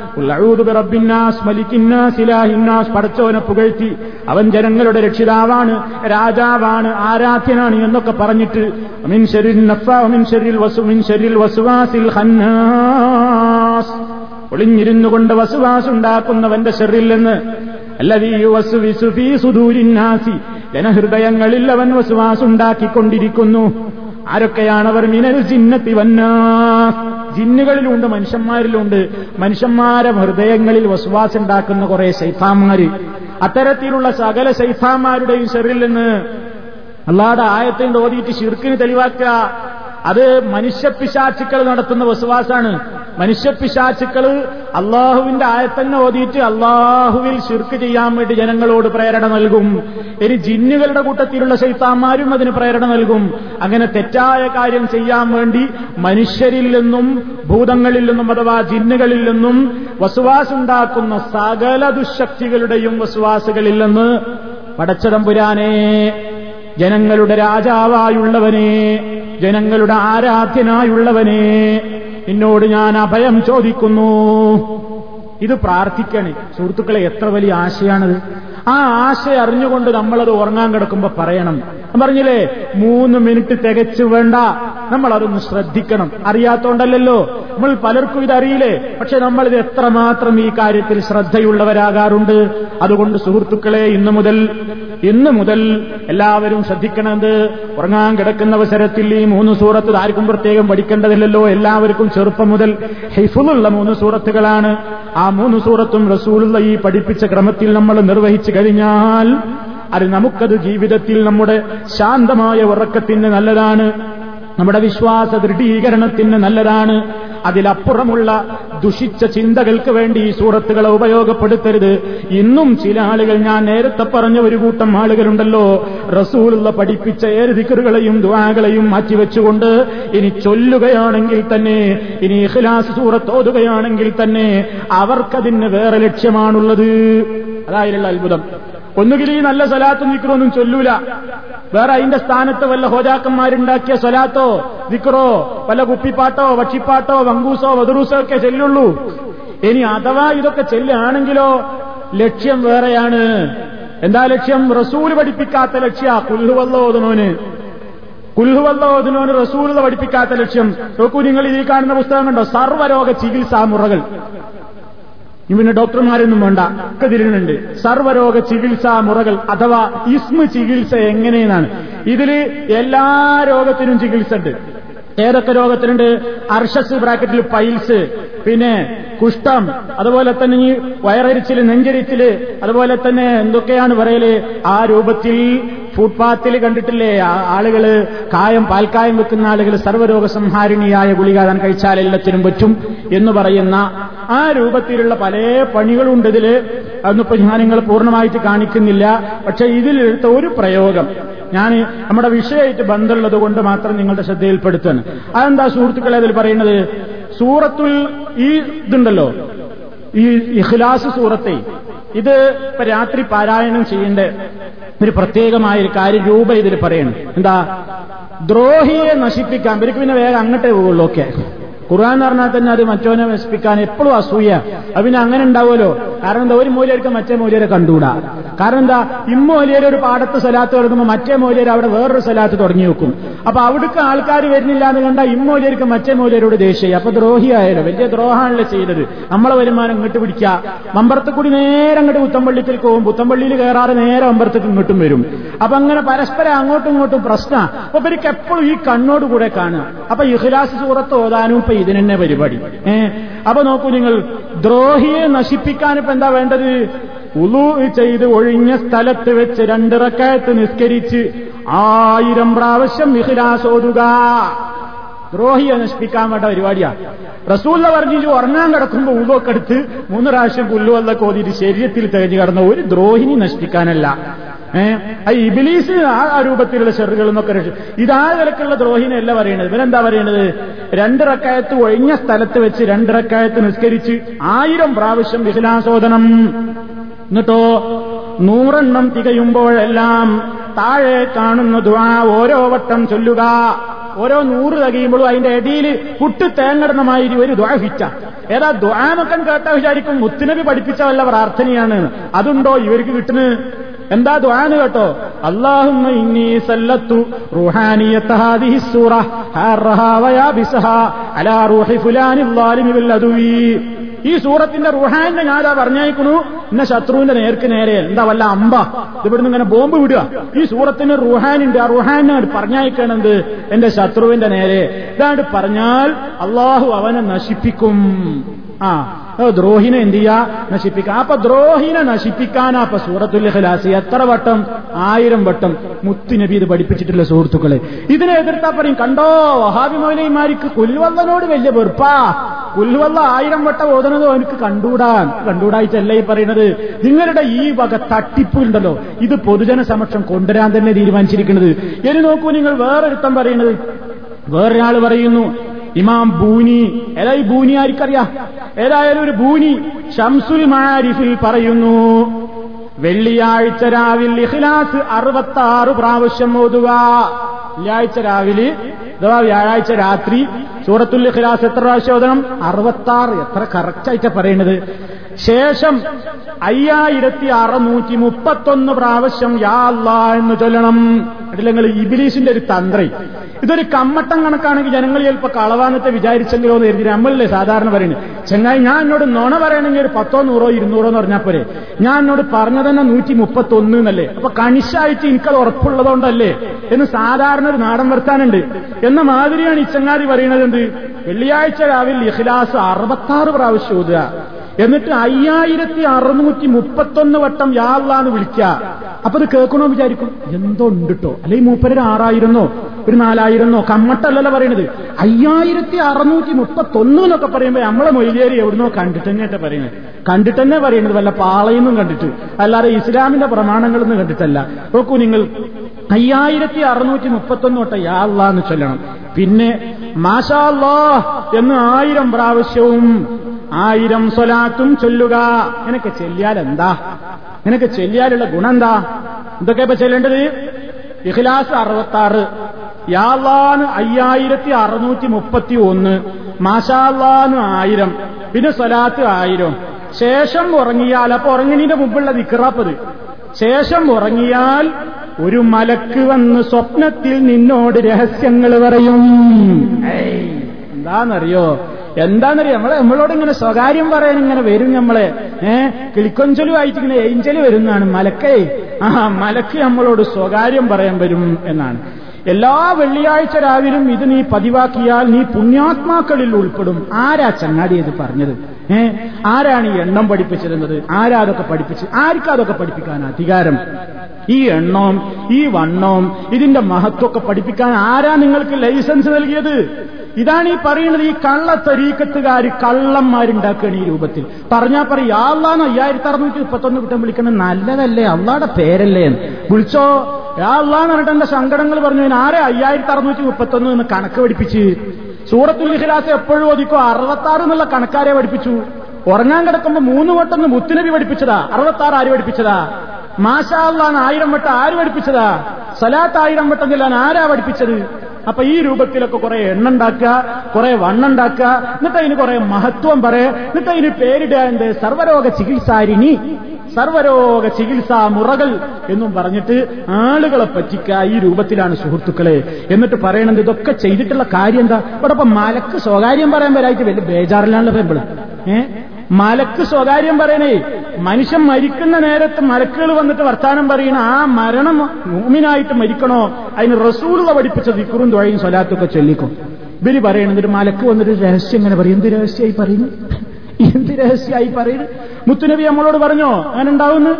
പടച്ചവനെ പുകഴ്ത്തി. അവൻ ജനങ്ങളുടെ രക്ഷിതാവാണ് രാജാവാണ് ആരാധ്യനാണ് എന്നൊക്കെ പറഞ്ഞിട്ട് അമിൻ ശരിൽ നഫ മിൻ ശരിൽ വസുവാസിൽ ഖന്നാസ്. ഒളിഞ്ഞിരുന്നു കൊണ്ട് വസുവാസുണ്ടാക്കുന്നവന്റെ അല്ലതീ വസുവിസുഫീ സുദൂരിന്നാസി ജനഹൃദയങ്ങളിൽ അവൻ വസുവാസുണ്ടാക്കിക്കൊണ്ടിരിക്കുന്നു. ആരൊക്കെയാണവർ മിനൽ ജിന്നത്തി വന്നാ ജിന്നുകളിലുണ്ട് മനുഷ്യന്മാരിലുണ്ട്. മനുഷ്യന്മാരെ ഹൃദയങ്ങളിൽ വസുവാസുണ്ടാക്കുന്ന കുറെ ശൈഫാമാര് അത്തരത്തിലുള്ള സകല ശൈഫാമാരുടെയും ഷെറിൽ നിന്ന് ആയത്തിൽ ആയത്തിന്റെ ഓതിയിട്ട് ശിർക്കിന് തെളിവാക്കുക. അത് മനുഷ്യപ്പിശാച്ചുക്കൾ നടത്തുന്ന വസുവാസാണ്. മനുഷ്യപ്പിശാച്ചുക്കൾ അള്ളാഹുവിന്റെ ആയത്തന്നെ ഓതിയിട്ട് അള്ളാഹുവിൽ ശിർക്ക് ചെയ്യാൻ വേണ്ടി ജനങ്ങളോട് പ്രേരണ നൽകും. ഇനി ജിന്നുകളുടെ കൂട്ടത്തിലുള്ള ശൈത്താന്മാരും അതിന് പ്രേരണ നൽകും. അങ്ങനെ തെറ്റായ കാര്യം ചെയ്യാൻ വേണ്ടി മനുഷ്യരിൽ നിന്നും ഭൂതങ്ങളിൽ നിന്നും അഥവാ ജിന്നുകളിൽ നിന്നും വസുവാസുണ്ടാക്കുന്ന സകല ദുശക്തികളുടെയും വസുവാസുകളിൽ നിന്ന് പടച്ചതമ്പുരാനെ ജനങ്ങളുടെ രാജാവായുള്ളവനെ ജനങ്ങളുടെ ആരാധ്യനായുള്ളവനെ നിന്നോട് ഞാൻ അഭയം ചോദിക്കുന്നു. ഇത് പ്രാർത്ഥിക്കണേ. സുഹൃത്തുക്കളെ എത്ര വലിയ ആശയാണത്. ആ ആശയം അറിഞ്ഞുകൊണ്ട് നമ്മളത് ഉറങ്ങാൻ കിടക്കുമ്പോ പറയണം. പറഞ്ഞില്ലേ മൂന്ന് മിനിറ്റ് തികച്ചു വേണ്ട. നമ്മൾ അതൊന്ന് ശ്രദ്ധിക്കണം. അറിയാത്തോണ്ടല്ലോ നമ്മൾ പലർക്കും ഇതറിയില്ലേ? പക്ഷെ നമ്മളിത് എത്രമാത്രം ഈ കാര്യത്തിൽ ശ്രദ്ധയുള്ളവരാകാറുണ്ട്. അതുകൊണ്ട് സുഹൃത്തുക്കളെ ഇന്നു മുതൽ ഇന്നു മുതൽ എല്ലാവരും ശ്രദ്ധിക്കണത് ഉറങ്ങാൻ കിടക്കുന്ന അവസരത്തിൽ ഈ മൂന്ന് സൂറത്ത് ആർക്കും പ്രത്യേകം പഠിക്കേണ്ടതില്ലല്ലോ. എല്ലാവർക്കും ചെറുപ്പം മുതൽ ഹൈഫുള്ള മൂന്ന് സൂറത്തുകളാണ്. ആ മൂന്ന് സൂറത്തും റസൂലുള്ള ഈ പഠിപ്പിച്ച ക്രമത്തിൽ നമ്മൾ നിർവഹിച്ചു കഴിഞ്ഞാൽ അത് നമുക്കത് ജീവിതത്തിൽ നമ്മുടെ ശാന്തമായ ഉറക്കത്തിന് നല്ലതാണ്. നമ്മുടെ വിശ്വാസ ദൃഢീകരണത്തിന് നല്ലതാണ്. അതിലപ്പുറമുള്ള ദുഷിച്ച ചിന്തകൾക്ക് വേണ്ടി ഈ സൂറത്തുകളെ ഉപയോഗപ്പെടുത്തരുത്. ഇന്നും ചില ആളുകൾ ഞാൻ നേരത്തെ പറഞ്ഞ ഒരു കൂട്ടം ആളുകളുണ്ടല്ലോ റസൂലുള്ള പഠിപ്പിച്ച ഏത് ദിക്കറുകളെയും ദുവാകളെയും മാറ്റിവെച്ചുകൊണ്ട് ഇനി ചൊല്ലുകയാണെങ്കിൽ തന്നെ ഇനി ഇഖ്ലാസ് സൂറത്ത് ഓതുകയാണെങ്കിൽ തന്നെ അവർക്കതിന് വേറെ ലക്ഷ്യമാണുള്ളത്. അതായുള്ള അത്ഭുതം. ഒന്നുകിൽ ഈ നല്ല സ്വലാത്തും ദിക്റൊന്നും ചൊല്ലൂല. വേറെ അതിന്റെ സ്ഥാനത്ത് വല്ല ഹോജാക്കന്മാരുണ്ടാക്കിയ സ്വലാത്തോ ദിക്റോ വല്ല കുപ്പിപ്പാട്ടോ പക്ഷിപ്പാട്ടോ വങ്കൂസോ വധുറൂസോ ഒക്കെ ചെല്ലുള്ളൂ. ഇനി അഥവാ ഇതൊക്കെ ചെല്ലുകയാണെങ്കിലോ ലക്ഷ്യം വേറെയാണ്. എന്താ ലക്ഷ്യം? റസൂൽ പഠിപ്പിക്കാത്ത ലക്ഷ്യ. കുല്ലുവല്ലോ ഓതുനോന് കുല്ലുവല്ലോ ഓതുനോന് റസൂൽ പഠിപ്പിക്കാത്ത ലക്ഷ്യം. നോക്കൂ നിങ്ങൾ ഈ കാണുന്ന പുസ്തകം കണ്ടോ? സർവരോഗ ചികിത്സാ മുറകൾ പിന്നെ ഡോക്ടർമാരൊന്നും വേണ്ട. ഒക്കെ തിരുന്നുണ്ട് സർവരോഗ ചികിത്സാ മുറകൾ അഥവാ ഇസ്മ ചികിത്സ എങ്ങനെയെന്നാണ്. ഇതിൽ എല്ലാ രോഗത്തിനും ചികിത്സ ഉണ്ട്. ഏതൊക്കെ രോഗത്തിനുണ്ട്? അർഷസ് ബ്രാക്കറ്റിൽ പൈൽസ് പിന്നെ കുഷ്ഠം അതുപോലെ തന്നെ ഈ വയറരിച്ചിൽ നെഞ്ചരിച്ചിൽ അതുപോലെ തന്നെ എന്തൊക്കെയാണ് പറയൽ? ആ രൂപത്തിൽ ഫുട്പാത്തിൽ കണ്ടിട്ടില്ലേ? ആളുകൾ കായം പാൽക്കായം വെക്കുന്ന ആളുകൾ സർവരോഗ സംഹാരിണിയായ ഗുളിക താൻ കഴിച്ചാൽ എല്ലാത്തിനും പറ്റും എന്ന് പറയുന്ന ആ രൂപത്തിലുള്ള പല പണികളുണ്ട് ഇതിൽ. അതൊന്നിപ്പോ ഞാൻ നിങ്ങൾ പൂർണമായിട്ട് കാണിക്കുന്നില്ല. പക്ഷെ ഇതിലെടുത്ത ഒരു പ്രയോഗം. ഞാൻ നമ്മുടെ വിഷയമായിട്ട് ബന്ധമുള്ളത് കൊണ്ട് മാത്രം നിങ്ങളുടെ ശ്രദ്ധയിൽപ്പെടുത്തുകയാണ്. അതെന്താ സുഹൃത്തുക്കളെ അതിൽ പറയുന്നത്? സൂറത്തുൽ ഈ ഇതുണ്ടല്ലോ. ഈ ഇഖ്ലാസ് സൂറത്തെ. ഇത് ഇപ്പൊ രാത്രി പാരായണം ചെയ്യേണ്ട ഒരു പ്രത്യേകമായ ഒരു കാര്യം രൂപ ഇതിൽ പറയണം. എന്താ? ദ്രോഹിയെ നശിപ്പിക്കാൻ. ഇവർക്ക് പിന്നെ വേഗം അങ്ങോട്ടേ പോകുള്ളൂ ഒക്കെ. ഖുർആൻ പറഞ്ഞാൽ തന്നെ അത് മറ്റോനെ നശിപ്പിക്കാൻ എപ്പോഴും അസൂയ. അത് പിന്നെ അങ്ങനെ ഉണ്ടാവുമല്ലോ. കാരണം എന്താ ഒരു മൂലർക്ക് മറ്റേ മൂലരെ കണ്ടുകൂടാ. കാരണം എന്താ ഇമ്മൂലിയർ ഒരു പാടത്ത് സ്ഥലത്ത് തുടങ്ങുമ്പോൾ മറ്റേ മൂലർ അവിടെ വേറൊരു സ്ഥലത്ത് തുടങ്ങി വെക്കും. അപ്പൊ അവിടേക്ക് ആൾക്കാർ വരുന്നില്ല എന്ന് കണ്ടാൽ ഇമ്മൂലിയർക്ക് മറ്റേ മൂലരോട് ദേഷ്യം അപ്പൊ ദ്രോഹിയായാലോ വലിയ ദ്രോഹമാണല്ലോ ചെയ്തത്. നമ്മളെ വരുമാനം ഇങ്ങോട്ട് പിടിക്കുക മമ്പറത്ത് കൂടി നേരെ അങ്ങോട്ട് പുത്തമ്പള്ളിത്തിൽ പോകും. പുത്തമ്പള്ളിയിൽ കയറാറ് നേരെ മമ്പറത്തേക്ക് ഇങ്ങോട്ടും വരും. അപ്പൊ അങ്ങനെ പരസ്പരം അങ്ങോട്ടും ഇങ്ങോട്ടും പ്രശ്ന. അപ്പൊ ഇവർക്ക് എപ്പോഴും ഈ കണ്ണോട് കൂടെ കാണുക. അപ്പൊ ഇഖ്ലാസ് സൂറത്ത് ഓതാനും ഇപ്പൊ ഇതിനെന്നെ പരിപാടി. ഏഹ് അപ്പൊ നോക്കൂ നിങ്ങൾ ദ്രോഹിയെ നശിപ്പിക്കാൻ ഇപ്പൊ എന്താ വേണ്ടത്? ഉളു ചെയ്ത് ഒഴിഞ്ഞ സ്ഥലത്ത് വെച്ച് രണ്ടിറക്കയത്ത് നിസ്കരിച്ച് ആയിരം പ്രാവശ്യം ഇഖ്ലാസ് ഓതുക ദ്രോഹിയെ നശിപ്പിക്കാൻ വേണ്ട പരിപാടിയാ. റസൂല്ല പറഞ്ഞു ഉറങ്ങാൻ കിടക്കുമ്പോ ഉള്ളൊക്കെ എടുത്ത് മൂന്ന് പ്രാവശ്യം പുല്ലുവല്ല കോതിരി ശരീരത്തിൽ തികഞ്ഞു കിടന്ന ഒരു ദ്രോഹിനി നശിപ്പിക്കാനല്ല. ഏഹ് ഈ ഇബിലീസിന് ആ രൂപത്തിലുള്ള ഷെറുകൾ എന്നൊക്കെ ഇതാ നിലക്കുള്ള ദ്രോഹിനെയല്ല പറയണത്. ഇവരെന്താ പറയണത്? രണ്ടിറക്കായത്ത് ഒഴിഞ്ഞ സ്ഥലത്ത് വെച്ച് രണ്ടിറക്കായത്ത് നിസ്കരിച്ച് ആയിരം പ്രാവശ്യം വിശലാസോദനം എന്നിട്ടോ നൂറെണ്ണം തികയുമ്പോഴെല്ലാം താഴെ കാണുന്ന ദ്വാ ഓരോ വട്ടം ചൊല്ലുക. ഓരോ നൂറ് തകയുമ്പോഴും അതിന്റെ ഇടയിൽ പുട്ട് തേങ്ങടുന്ന ഒരു ദ്വാ ഹിച്ച ഏതാ ദ്വാമക്കൻ കേട്ടാ വിചാരിക്കും മുത്തുനബി പഠിപ്പിച്ച വല്ല പ്രാർത്ഥനയാണ്. അതുണ്ടോ ഇവർക്ക് കിട്ടുന്നത്? എന്താ ദുആന കേട്ടോ? അള്ളാഹും ഈ സൂറത്തിന്റെ റുഹാനിനെ ഞാനാ പറഞ്ഞയക്കുന്നു ഇന്ന ശത്രുവിന്റെ നേർക്ക് നേരെ എന്താ വല്ല അമ്പ? ഇവിടുന്ന് ഇങ്ങനെ ബോംബ് വിടുക. ഈ സൂറത്തിന് റുഹാനുണ്ട് ആ റുഹാനെ പറഞ്ഞയക്കണത് എന്റെ ശത്രുവിന്റെ നേരെ. ഇതാണ്ട് പറഞ്ഞാൽ അള്ളാഹു അവനെ നശിപ്പിക്കും. ആ ദ്രോഹിനെ എന്ത് ചെയ്യാ? നശിപ്പിക്കാം. അപ്പൊ ദ്രോഹിനെ നശിപ്പിക്കാനാ അപ്പൊ സൂറത്തുൽ ഖലാസി എത്ര വട്ടം? ആയിരം വട്ടം മുത്തുനബി ഇത് പഠിപ്പിച്ചിട്ടുള്ള സുഹൃത്തുക്കളെ. ഇതിനെ എതിർത്താ പറയും കണ്ടോ? വഹാബി മൗലൈമാരിക്ക് കുൽവല്ലനോട് വലിയ വെറുപ്പാ. കുൽവല്ല ആയിരം വട്ടം ഓതുന്നത് അവനക്ക് കണ്ടൂടാ കണ്ടൂടായിട്ടല്ല ഈ പറയുന്നത്. നിങ്ങളുടെ ഈ വക തട്ടിപ്പ് ഉണ്ടല്ലോ ഇത് പൊതുജന സമക്ഷം കൊണ്ടുവരാൻ തന്നെ തീരുമാനിച്ചിരിക്കുന്നത്. ഇനി നോക്കൂ നിങ്ങൾ വേറൊരുത്തം പറയുന്നത്. വേറൊരാൾ പറയുന്നു ഇമാം ബൂനി ഏതാ ഈ ബൂനി ആർക്കറിയാം? ഏതായാലും ഒരു ബൂനി ഷംസുൽ മാരിഫിൽ പറയുന്നു വെള്ളിയാഴ്ച രാവിൽ ഇഖ്ലാസ് അറുപത്താറ് പ്രാവശ്യം ഓതുക. വെള്ളിയാഴ്ച രാവിലെ അഥവാ വ്യാഴാഴ്ച രാത്രി സൂറത്തുൽ ഇഖ്ലാസ് എത്ര പ്രാവശ്യം ഓതണം? അറുപത്താറ്. എത്ര കറക്റ്റായിട്ടാണ് പറയണത്. ശേഷം അയ്യായിരത്തി അറുന്നൂറ്റി മുപ്പത്തൊന്ന് പ്രാവശ്യം യാ അല്ലാ എന്ന് ചൊല്ലണം. നിങ്ങൾ ഇബിലീസിന്റെ ഒരു തന്ത്രി. ഇതൊരു കമ്മട്ടം കണക്കാണെങ്കിൽ ജനങ്ങൾ ചിലപ്പോൾ കളവാന്നത്തെ വിചാരിച്ചെങ്കിലോ എന്ന് കരുതി നമ്മളല്ലേ സാധാരണ പറയുന്നത് ചെങ്ങായി ഞാൻ എന്നോട് നുണ പറയണമെങ്കിൽ ഒരു പത്തോ നൂറോ ഇരുന്നൂറോ എന്ന് പറഞ്ഞാൽ പോരെ. ഞാൻ എന്നോട് പറഞ്ഞു തന്നെ നൂറ്റി മുപ്പത്തൊന്ന് എന്നല്ലേ. അപ്പൊ കണിശായിട്ട് എനിക്കത് ഉറപ്പുള്ളതുകൊണ്ടല്ലേ എന്ന് സാധാരണ ഒരു നാടൻ വർത്താനുണ്ട്. എന്ന മാതിരിയാണ് ഈ ചങ്ങാതി പറയുന്നത് എന്ത്? വെള്ളിയാഴ്ച രാവിലെ ഇഖ്ലാസ് അറുപത്താറ് പ്രാവശ്യം ഓതുക. എന്നിട്ട് അയ്യായിരത്തി അറുന്നൂറ്റി മുപ്പത്തൊന്ന് വട്ടം യാള്ളാന്ന് വിളിക്ക അപ്പൊ അത് കേൾക്കണോ വിചാരിക്കും. എന്തോ ഉണ്ട് കേട്ടോ അല്ലെ മൂപ്പരൊരു ആറായിരുന്നോ? ഒരു നാലായിരുന്നോ? കമ്മട്ടല്ലല്ലോ പറയണത്. അയ്യായിരത്തി അറുന്നൂറ്റി മുപ്പത്തൊന്ന് എന്നൊക്കെ പറയുമ്പോ നമ്മളെ മൊയ്ലേരി എവിടുന്നോ കണ്ടിട്ട് തന്നെയായിട്ട് പറയുന്നത്. കണ്ടിട്ട് തന്നെ പറയുന്നത്. വല്ല പാളയെന്നും കണ്ടിട്ട്. അല്ലാതെ ഇസ്ലാമിന്റെ പ്രമാണങ്ങളൊന്നും കണ്ടിട്ടല്ല. നോക്കൂ നിങ്ങൾ. അയ്യായിരത്തി അറുന്നൂറ്റി മുപ്പത്തൊന്ന് തൊട്ട് യാള്ളാന്ന് ചൊല്ലണം. പിന്നെ മാഷാല്ലോ എന്ന് ആയിരം പ്രാവശ്യവും ആയിരം സ്വലാത്തും ചൊല്ലുക. നിനക്ക് ചെല്ലിയാൽ എന്താ നിനക്ക് ചെല്ലിയാലുള്ള ഗുണം എന്താ എന്തൊക്കെ ഇപ്പൊ ചെല്ലേണ്ടത്? ഇഖ്ലാസ് അറുപത്താറ്. യാവാന് അയ്യായിരത്തി അറുന്നൂറ്റി മുപ്പത്തി ഒന്ന് മാഷാവാന് ആയിരം. പിന്നെ സ്വലാത്ത് ആയിരം. ശേഷം ഉറങ്ങിയാൽ അപ്പൊ ഉറങ്ങിനിന്റെ മുമ്പുള്ള നിക്കറാപ്പത് ശേഷം ഉറങ്ങിയാൽ ഒരു മലക്ക് വന്ന് സ്വപ്നത്തിൽ നിന്നോട് രഹസ്യങ്ങൾ പറയും. എന്താണെന്നറിയോ എന്താണെന്നറിയോ നമ്മളെ നമ്മളോട് ഇങ്ങനെ സ്വകാര്യം പറയാൻ ഇങ്ങനെ വരും നമ്മളെ. ഏഹ് കിളിക്കൊഞ്ചലുമായിട്ട് ഇങ്ങനെ ഏഞ്ചൽ വരുന്നതാണ് മലക്കേ. ആ മലക്ക് നമ്മളോട് സ്വകാര്യം പറയാൻ വരും എന്നാണ്. എല്ലാ വെള്ളിയാഴ്ച രാവിലും ഇത് നീ പതിവാക്കിയാൽ നീ പുണ്യാത്മാക്കളിൽ ഉൾപ്പെടും. ആരാ ചങ്ങാടി ഇത് പറഞ്ഞത്? ഏ? ആരാണ് ഈ എണ്ണം പഠിപ്പിച്ചിരുന്നത്? ആരാ അതൊക്കെ പഠിപ്പിച്ച്? ആർക്കാ അതൊക്കെ പഠിപ്പിക്കാൻ അധികാരം? ഈ എണ്ണവും ഈ വണ്ണവും ഇതിന്റെ മഹത്വമൊക്കെ പഠിപ്പിക്കാൻ ആരാ നിങ്ങൾക്ക് ലൈസൻസ് നൽകിയത്? ഇതാണ് ഈ പറയുന്നത് ഈ കള്ള തരീക്കത്തുകാർ കള്ളന്മാരുണ്ടാക്കുകയാണ് ഈ രൂപത്തിൽ. പറഞ്ഞാൽ പറയും അള്ളാന്ന് അയ്യായിരത്തി അറുന്നൂറ്റി മുപ്പത്തൊന്ന് കുറ്റം വിളിക്കണം നല്ലതല്ലേ? അള്ളാടെ പേരല്ലേ? എന്ന്. വിളിച്ചോ അള്ളാന്ന് പറഞ്ഞിട്ട് എന്റെ സങ്കടങ്ങൾ പറഞ്ഞു? ആരെ അയ്യായിരത്തി അറുന്നൂറ്റി മുപ്പത്തൊന്ന് എന്ന് കണക്ക് പഠിപ്പിച്ച്? സൂറത്തുൽ ഇഖ്ലാസ് എപ്പോഴും ഒതുക്കോ അറുപത്താറ് എന്നുള്ള കണക്കാരെ പഠിപ്പിച്ചു. ഉറങ്ങാൻ കിടക്കുമ്പോ മൂന്ന് വട്ടം മുത്തുനബി പഠിപ്പിച്ചതാ. അറുപത്താറ് ആര് പഠിപ്പിച്ചതാ? മാഷാള്ളാന്ന് ആയിരം വട്ടം ആര് പഠിപ്പിച്ചതാ? സലാത്ത് ആയിരം വട്ടം ചെല്ലാൻ ആരാ പഠിപ്പിച്ചത്? അപ്പൊ ഈ രൂപത്തിലൊക്കെ കുറെ എണ്ണ ഉണ്ടാക്കുക കുറെ വണ്ണുണ്ടാക്കുക എന്നിട്ട് അതിന് കുറെ മഹത്വം പറയുക എന്നിട്ട് അതിന് പേരിടുക എന്ത്? സർവരോഗ ചികിത്സാരിണി സർവരോഗ ചികിത്സാ മുറകൾ എന്നും പറഞ്ഞിട്ട് ആളുകളെ പറ്റിക്ക ഈ രൂപത്തിലാണ് സുഹൃത്തുക്കളെ. എന്നിട്ട് പറയണത് ഇതൊക്കെ ചെയ്തിട്ടുള്ള കാര്യം എന്താ? ഇവിടെ ഇപ്പൊ മലക്ക് സ്വകാര്യം പറയാൻ വരായിട്ട് വലിയ ബേജാറിലാണല്ലോ പറയുമ്പോൾ ഏ? മലക്ക് സ്വകാര്യം പറയണേ. മനുഷ്യൻ മരിക്കുന്ന നേരത്ത് മലക്കുകൾ വന്നിട്ട് വർത്താനം പറയണ ആ മരണം മൂമിനായിട്ട് മരിക്കണോ? അതിന് റസൂലുള്ള പഠിപ്പിച്ച ദിക്കുറും തുഴയും സ്വലാത്തൊക്കെ ചൊല്ലിക്കും. ഇവർ പറയണത് മലക്ക് വന്നിട്ട് രഹസ്യം ഇങ്ങനെ പറയും. എന്ത് രഹസ്യമായി പറയുന്നു എന്ത് രഹസ്യമായി പറയുന്നു മുത്തുനബി നമ്മളോട് പറഞ്ഞോ അങ്ങനെ ഉണ്ടാവുന്നു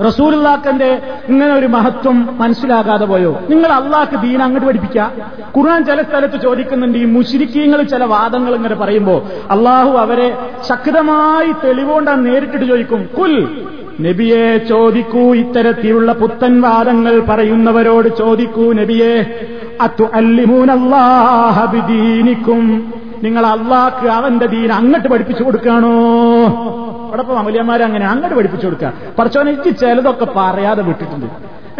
റസൂലുള്ളാക്കന്റെ ഇങ്ങനെ ഒരു മഹത്വം മനസ്സിലാകാതെ പോയോ? നിങ്ങൾ അള്ളാഹ്ക്ക് ദീൻ അങ്ങോട്ട് പഠിപ്പിക്കുക ഖുർആൻ ചില സ്ഥലത്ത് ചോദിക്കുന്നുണ്ട് ഈ മുഷിരിക്കീങ്ങൾ ചില വാദങ്ങൾ ഇങ്ങനെ പറയുമ്പോ അള്ളാഹു അവരെ ശക്തമായി തെളിവുകൊണ്ടാണ് നേരിട്ടിട്ട് ചോദിക്കും കുൽ നബിയെ ചോദിക്കൂ ഇത്തരത്തിലുള്ള പുത്തൻ വാദങ്ങൾ പറയുന്നവരോട് ചോദിക്കൂ നബിയെ അത്തു അല്ലിമൂനല്ലാഹബിദീനിക്കും നിങ്ങൾ അള്ളാഹ്ക്ക് അവന്റെ ദീൻ അങ്ങോട്ട് പഠിപ്പിച്ചു കൊടുക്കുകയാണോ? അവിടെ ഇപ്പൊ അമലിയന്മാരെ അങ്ങനെ അങ്ങോട്ട് പഠിപ്പിച്ചു കൊടുക്കുക. പറച്ചോനെ ചിലതൊക്കെ പറയാതെ വിട്ടിട്ടുണ്ട്.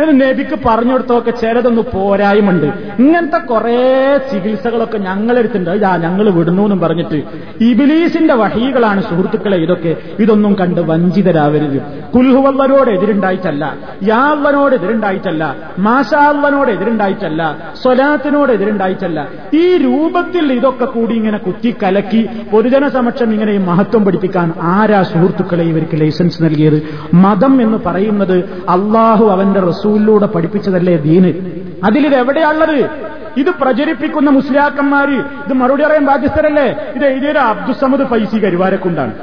നബിക്ക് പറഞ്ഞു കൊടുത്തൊക്കെ ചിലതൊന്ന് പോരായ്മണ്ട് ഇങ്ങനത്തെ കുറെ ചികിത്സകളൊക്കെ ഞങ്ങളെടുത്തുണ്ട് ഇതാ ഞങ്ങൾ വിടുന്നു എന്നും പറഞ്ഞിട്ട് ഇബിലീസിന്റെ വഹികളാണ് സുഹൃത്തുക്കളെ ഇതൊക്കെ. ഇതൊന്നും കണ്ട് വഞ്ചിതരാവരുത്. കുൽഹുവല്ലനോട് എതിരുണ്ടായിട്ടല്ല യാവനോട് എതിരുണ്ടായിട്ടല്ല മാഷാവനോട് എതിരുണ്ടായിട്ടല്ല സ്വലാത്തിനോട് എതിരുണ്ടായിട്ടല്ല. ഈ രൂപത്തിൽ ഇതൊക്കെ കൂടി ഇങ്ങനെ കുത്തി കലക്കി പൊതുജന സമക്ഷം ഇങ്ങനെ മഹത്വം പഠിപ്പിക്കാൻ ആരാ സുഹൃത്തുക്കളെ ഇവർക്ക് ലൈസൻസ് നൽകിയത്? മതം എന്ന് പറയുന്നത് അള്ളാഹു അവന്റെ റസൂലിലൂടെ പഠിപ്പിച്ചതല്ലേ ദീന്? അതിലിത് എവിടെയുള്ളത് ഇത് പ്രചരിപ്പിക്കുന്ന മുസ്ലിയാക്കന്മാര് ഇത് മറുപടി പറയാൻ ബാധ്യസ്ഥരല്ലേ? ഇത് എഴുതിയൊരു അബ്ദുസമദ് ഫൈസി കരുവാരക്കുണ്ടാണ്.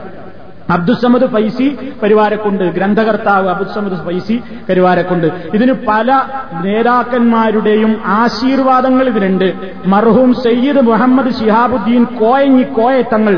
അബ്ദുസമദ് ഫൈസി പരിവാരക്കുണ്ട് ഗ്രന്ഥകർത്താവ് അബ്ദുസമദ് ഫൈസി പരിവാരക്കുണ്ട് ഇതിന് പല നേതാക്കന്മാരുടെയും ആശീർവാദങ്ങൾ ഇതിനുണ്ട് മർഹൂം സയ്യിദ് മുഹമ്മദ് ഷിഹാബുദ്ദീൻ കോയഞ്ഞി കോയത്തങ്ങൾ.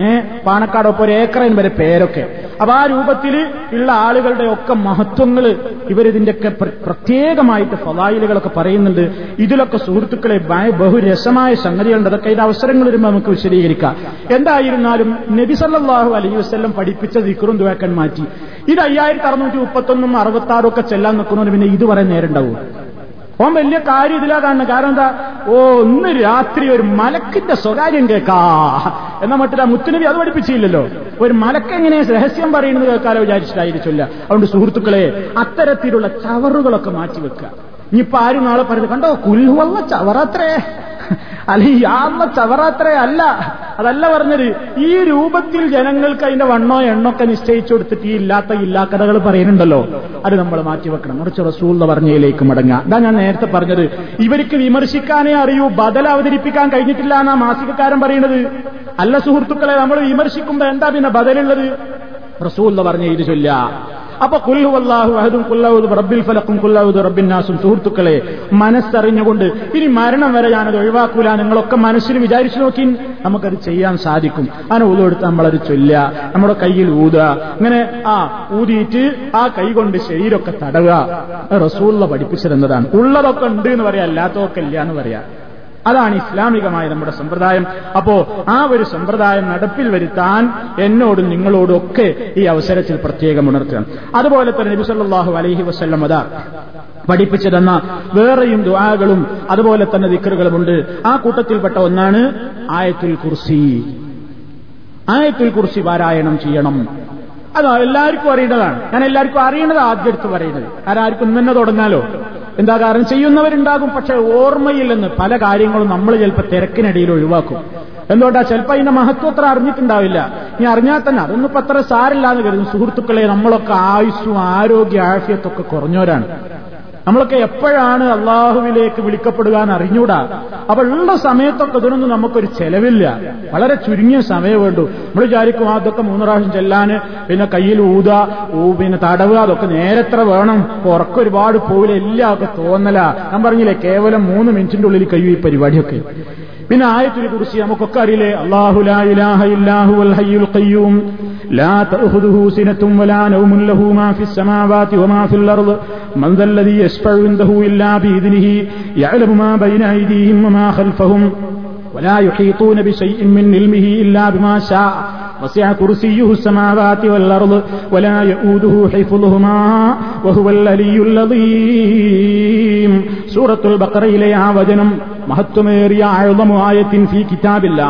ഏഹ് പാണക്കാടൊപ്പം ഒരു ഏക്കറൻ വരെ പേരൊക്കെ. അപ്പൊ ആ രൂപത്തിൽ ഉള്ള ആളുകളുടെ ഒക്കെ മഹത്വങ്ങൾ ഇവരിതിന്റെയൊക്കെ പ്രത്യേകമായിട്ട് ഫലായിലുകളൊക്കെ പറയുന്നുണ്ട്. ഇതിലൊക്കെ സുഹൃത്തുക്കളെ ബഹുരസമായ സംഗതികളുണ്ട്. അതൊക്കെ ഇത് അവസരങ്ങൾ വരുമ്പോൾ നമുക്ക് വിശദീകരിക്കാം. എന്തായിരുന്നാലും നബി സല്ലാഹു അലൈഹി വസ്ല്ലം പഠിപ്പിച്ച ദിക്റും ദുവാക്കാൻ മാറ്റി. ഇത് അയ്യായിരത്തി അറുന്നൂറ്റി മുപ്പത്തൊന്നും അറുപത്തി ആറും ഒക്കെ ചെല്ലാൻ നിൽക്കുന്നതിന് പിന്നെ ഇത് പറയാൻ നേരണ്ടാവും ഓൻ വലിയ കാര്യം ഇതിലാ കാണുന്നത് കാരണം എന്താ? ഓ ഇന്ന് രാത്രി ഒരു മലക്കിന്റെ സ്വകാര്യം കേൾക്കാ. എന്നാ മറ്റൊരു മുത്തുനബി അത് പഠിപ്പിച്ചില്ലല്ലോ. ഒരു മലക്കെങ്ങനെ രഹസ്യം പറയുന്നത് കേൾക്കാലോ വിചാരിച്ചിട്ടായിരിക്കില്ല. അതുകൊണ്ട് സുഹൃത്തുക്കളെ അത്തരത്തിലുള്ള ചവറുകളൊക്കെ മാറ്റിവെക്കുക ഇനിയിപ്പോ ആരും നാളെ പറയുന്നത് കണ്ടോ? കുൽഹുവല്ല ചവറത്രേ. അല്ലെ ആമ്മ ചവറാത്രേ അല്ല. അതല്ല പറഞ്ഞത് ഈ രൂപത്തിൽ ജനങ്ങൾക്ക് അതിന്റെ വണ്ണോ എണ്ണൊക്കെ നിശ്ചയിച്ചു കൊടുത്തിട്ട് ഈ ഇല്ലാത്ത ഇല്ലാക്കഥകൾ പറയുന്നുണ്ടല്ലോ. അത് നമ്മൾ മാറ്റി മാറ്റിവെക്കണം റസൂൾ എന്ന് പറഞ്ഞതിലേക്ക് മടങ്ങുക അതാ ഞാൻ നേരത്തെ പറഞ്ഞത് ഇവർക്ക് വിമർശിക്കാനേ അറിയൂ ബദൽ അവതരിപ്പിക്കാൻ കഴിഞ്ഞിട്ടില്ല എന്നാ മാസികക്കാരൻ പറയുന്നത്. അല്ല സുഹൃത്തുക്കളെ നമ്മൾ വിമർശിക്കുമ്പോ എന്താ പിന്നെ ബദലുള്ളത്? റസൂൽ പറഞ്ഞ ഇത് ചൊല്ല അപ്പൊ കുല്ലുവല്ലാഹു അഹദും കുല്ലാവുദ് റബ്ബിൽ ഫലക്കും കുല്ലാവുദ് റബ്ബിന്നാസും സുഹൃത്തുക്കളെ മനസ്സറിഞ്ഞുകൊണ്ട് ഇനി മരണം വരെ ഞാനത് ഒഴിവാക്കൂല. നിങ്ങളൊക്കെ മനസ്സിൽ വിചാരിച്ചു നോക്കി നമുക്കത് ചെയ്യാൻ സാധിക്കും. അങ്ങനെ ഊതെടുത്ത് നമ്മളത് ചൊല്ല നമ്മുടെ കയ്യിൽ ഊതുക. അങ്ങനെ ആ ഊതിയിട്ട് ആ കൈ കൊണ്ട് ശരീരമൊക്കെ തടവുക. റസൂള്ള പഠിപ്പിച്ചിരുന്നതാണ് ഉള്ളതൊക്കെ ഉണ്ട് എന്ന് പറയാം അല്ലാത്തതൊക്കെ ഇല്ല എന്ന് പറയാം. അതാണ് ഇസ്ലാമികമായ നമ്മുടെ സമ്പ്രദായം. അപ്പോ ആ ഒരു സമ്പ്രദായം നടപ്പിൽ വരുത്താൻ എന്നോടും നിങ്ങളോടും ഒക്കെ ഈ അവസരത്തിൽ പ്രത്യേകം ഉണർത്തുക. അതുപോലെ തന്നെ നബി സല്ലല്ലാഹു അലൈഹി വസല്ലം പഠിപ്പിച്ചു തന്ന വേറെയും ദുആകളും അതുപോലെ തന്നെ ദിക്കറുകളുമുണ്ട് ആ കൂട്ടത്തിൽപ്പെട്ട ഒന്നാണ് ആയത്തുൽ കുർസി. ആയത്തുൽ കുർസി പാരായണം ചെയ്യണം. അത് എല്ലാവർക്കും അറിയേണ്ടതാണ്. ഞാൻ എല്ലാവർക്കും അറിയേണ്ടത് ആദ്യം എടുത്ത് പറയുന്നത് ആരാർക്കും തന്നെ തുടങ്ങാലോ? എന്താ കാരണം? ചെയ്യുന്നവരുണ്ടാകും പക്ഷെ ഓർമ്മയില്ലെന്ന് പല കാര്യങ്ങളും നമ്മൾ ചിലപ്പോൾ തിരക്കിനിടയിൽ ഒഴിവാക്കും. എന്തുകൊണ്ടാ? ചിലപ്പോൾ അതിന്റെ മഹത്വം അത്ര അറിഞ്ഞിട്ടുണ്ടാവില്ല. ഇനി അറിഞ്ഞാൽ തന്നെ അതൊന്നും ഇപ്പൊ അത്ര സാരില്ലാന്ന് കരുതും. സുഹൃത്തുക്കളെ നമ്മളൊക്കെ ആയുസ്സും ആരോഗ്യ ആഴ്ചയത്തൊക്കെ കുറഞ്ഞവരാണ്. നമ്മളൊക്കെ എപ്പോഴാണ് അള്ളാഹുവിലേക്ക് വിളിക്കപ്പെടുക എന്ന് അറിഞ്ഞൂടാ? അപ്പൊ ഉള്ള സമയത്തൊക്കെ ഇതിനൊന്നും നമുക്കൊരു ചെലവില്ല. വളരെ ചുരുങ്ങിയ സമയം വേണ്ടു. നമ്മൾ വിചാരിക്കും അതൊക്കെ മൂന്ന് പ്രാവശ്യം ചെല്ലാന് പിന്നെ കയ്യിൽ ഊത പിന്നെ തടവുക അതൊക്കെ നേരെത്ര വേണം. ഉറക്കം ഒരുപാട് പോവില്ല എല്ലാം ഒക്കെ തോന്നല. ഞാൻ പറഞ്ഞില്ലേ കേവലം മൂന്ന് മിനിറ്റിന്റെ ഉള്ളിൽ കഴിയും ഈ പരിപാടിയൊക്കെ. من آية കുറിച്ച് നമുക്കൊക്കെ الله لا إله إلا هو الحي القيوم. لا تأخذه سنة ولا نوم له ما في السماوات وما في الأرض. من ذا الذي يشفع عنده إلا بإذنه يعلم ما بين أيديهم وما خلفهم. ولا يحيطون بشيء من علمه إلا بما شاء. وسع كرسيه السماوات والأرض. ولا يؤوده حفظهما وهو العلي العظيم. سورة البقرة إليها وجنم. മഹത്വമേറിയ ആയുധമായത്തിൻ ഫി കിതാബില്ല.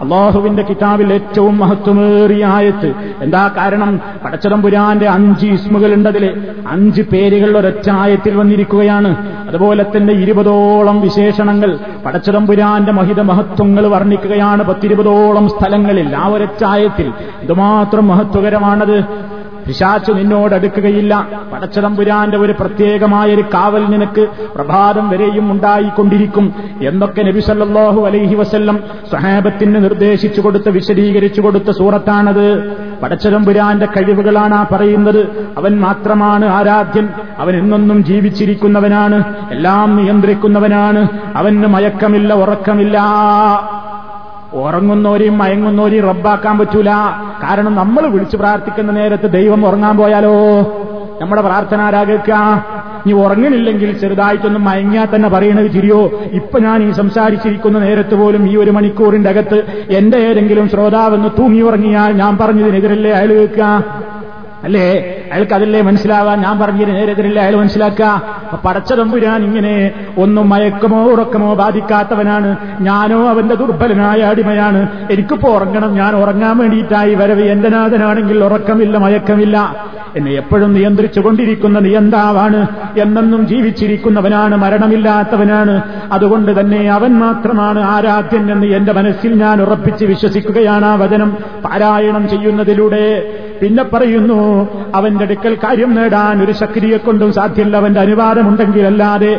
അള്ളാഹുവിന്റെ കിതാബിൽ ഏറ്റവും മഹത്വമേറിയ ആയത്ത്. എന്താ കാരണം? പടച്ചതമ്പുരാന്റെ അഞ്ച് ഇസ്മുകളുണ്ടതിൽ അഞ്ച് പേരുകൾ ഒരൊറ്റ ആയത്തിൽ വന്നിരിക്കുകയാണ്. അതുപോലെ തന്നെ ഇരുപതോളം വിശേഷണങ്ങൾ പടച്ചതമ്പുരാന്റെ മഹിത മഹത്വങ്ങൾ വർണിക്കുകയാണ് പത്തിരുപതോളം സ്ഥലങ്ങളിൽ. ആ ഒരൊറ്റ ആയത്തിൽ. ഇതുമാത്രം മഹത്വകരമാണത്. പിശാച്ച് നിന്നോടടുക്കുകയില്ല പടച്ചതമ്പുരാന്റെ ഒരു പ്രത്യേകമായ ഒരു കാവൽ നിനക്ക് പ്രഭാതം വരെയും ഉണ്ടായിക്കൊണ്ടിരിക്കും എന്നൊക്കെ നബി സല്ലല്ലാഹു അലൈഹി വസല്ലം സഹാബത്തിന് നിർദ്ദേശിച്ചു കൊടുത്ത് വിശദീകരിച്ചു കൊടുത്ത സൂറത്താണത്. പടച്ചതമ്പുരാന്റെ കഴിവുകളാണ് ആ പറയുന്നത്. അവൻ മാത്രമാണ് ആരാധ്യൻ. അവൻ എന്നൊന്നും ജീവിച്ചിരിക്കുന്നവനാണ്. എല്ലാം നിയന്ത്രിക്കുന്നവനാണ്. അവന് മയക്കമില്ല ഉറക്കമില്ല. ഉറങ്ങുന്നവരെയും മയങ്ങുന്നവരെയും റബ്ബാക്കാൻ പറ്റൂല. കാരണം നമ്മൾ വിളിച്ചു പ്രാർത്ഥിക്കുന്ന നേരത്ത് ദൈവം ഉറങ്ങാൻ പോയാലോ? നമ്മുടെ പ്രാർത്ഥന ആരാകേക്ക നീ ഉറങ്ങുന്നില്ലെങ്കിൽ ചെറുതായിട്ടൊന്നും മയങ്ങിയാൽ തന്നെ പറയണത് ചിരിയോ ഇപ്പൊ ഞാൻ ഈ സംസാരിച്ചിരിക്കുന്ന നേരത്ത് പോലും ഈ ഒരു മണിക്കൂറിന്റെ അകത്ത് എന്റെ ഏതെങ്കിലും ശ്രോതാവെന്ന് തൂങ്ങി ഉറങ്ങിയാൽ ഞാൻ പറഞ്ഞതിനെതിരല്ലേ അയാൾ കേൾക്കുക? അല്ലേ? അയാൾക്ക് അതല്ലേ മനസ്സിലാവാൻ? ഞാൻ പറഞ്ഞതിന് നേരെതിരല്ലേ അയാൾ മനസ്സിലാക്കുക? പടച്ചതമ്പുരാൻ ഇങ്ങനെ ഒന്നും മയക്കമോ ഉറക്കമോ ബാധിക്കാത്തവനാണ്. ഞാനോ അവന്റെ ദുർബലനായ അടിമയാണ്. എനിക്കിപ്പോ ഉറങ്ങണം. ഞാൻ ഉറങ്ങാൻ വേണ്ടിയിട്ടായി വരവ് എന്റെ നാഥനാണെങ്കിൽ ഉറക്കമില്ല മയക്കമില്ല. എന്നെ എപ്പോഴും നിയന്ത്രിച്ചു കൊണ്ടിരിക്കുന്ന നിയന്താവാണ് എന്നെന്നും ജീവിച്ചിരിക്കുന്നവനാണ് മരണമില്ലാത്തവനാണ്. അതുകൊണ്ട് തന്നെ അവൻ മാത്രമാണ് ആരാധ്യൻ എന്ന് എന്റെ മനസ്സിൽ ഞാൻ ഉറപ്പിച്ച് വിശ്വസിക്കുകയാണ് ആ വചനം. പാരായണം ചെയ്യുന്നതിലൂടെ പിന്നെ പറയുന്നു അവന്റെ അടുക്കൽ കാര്യം നേടാൻ ഒരു ശക്തിയെ കൊണ്ടും സാധ്യമല്ല അവന്റെ അനുവാദമുണ്ടെങ്കിലല്ലാതെ.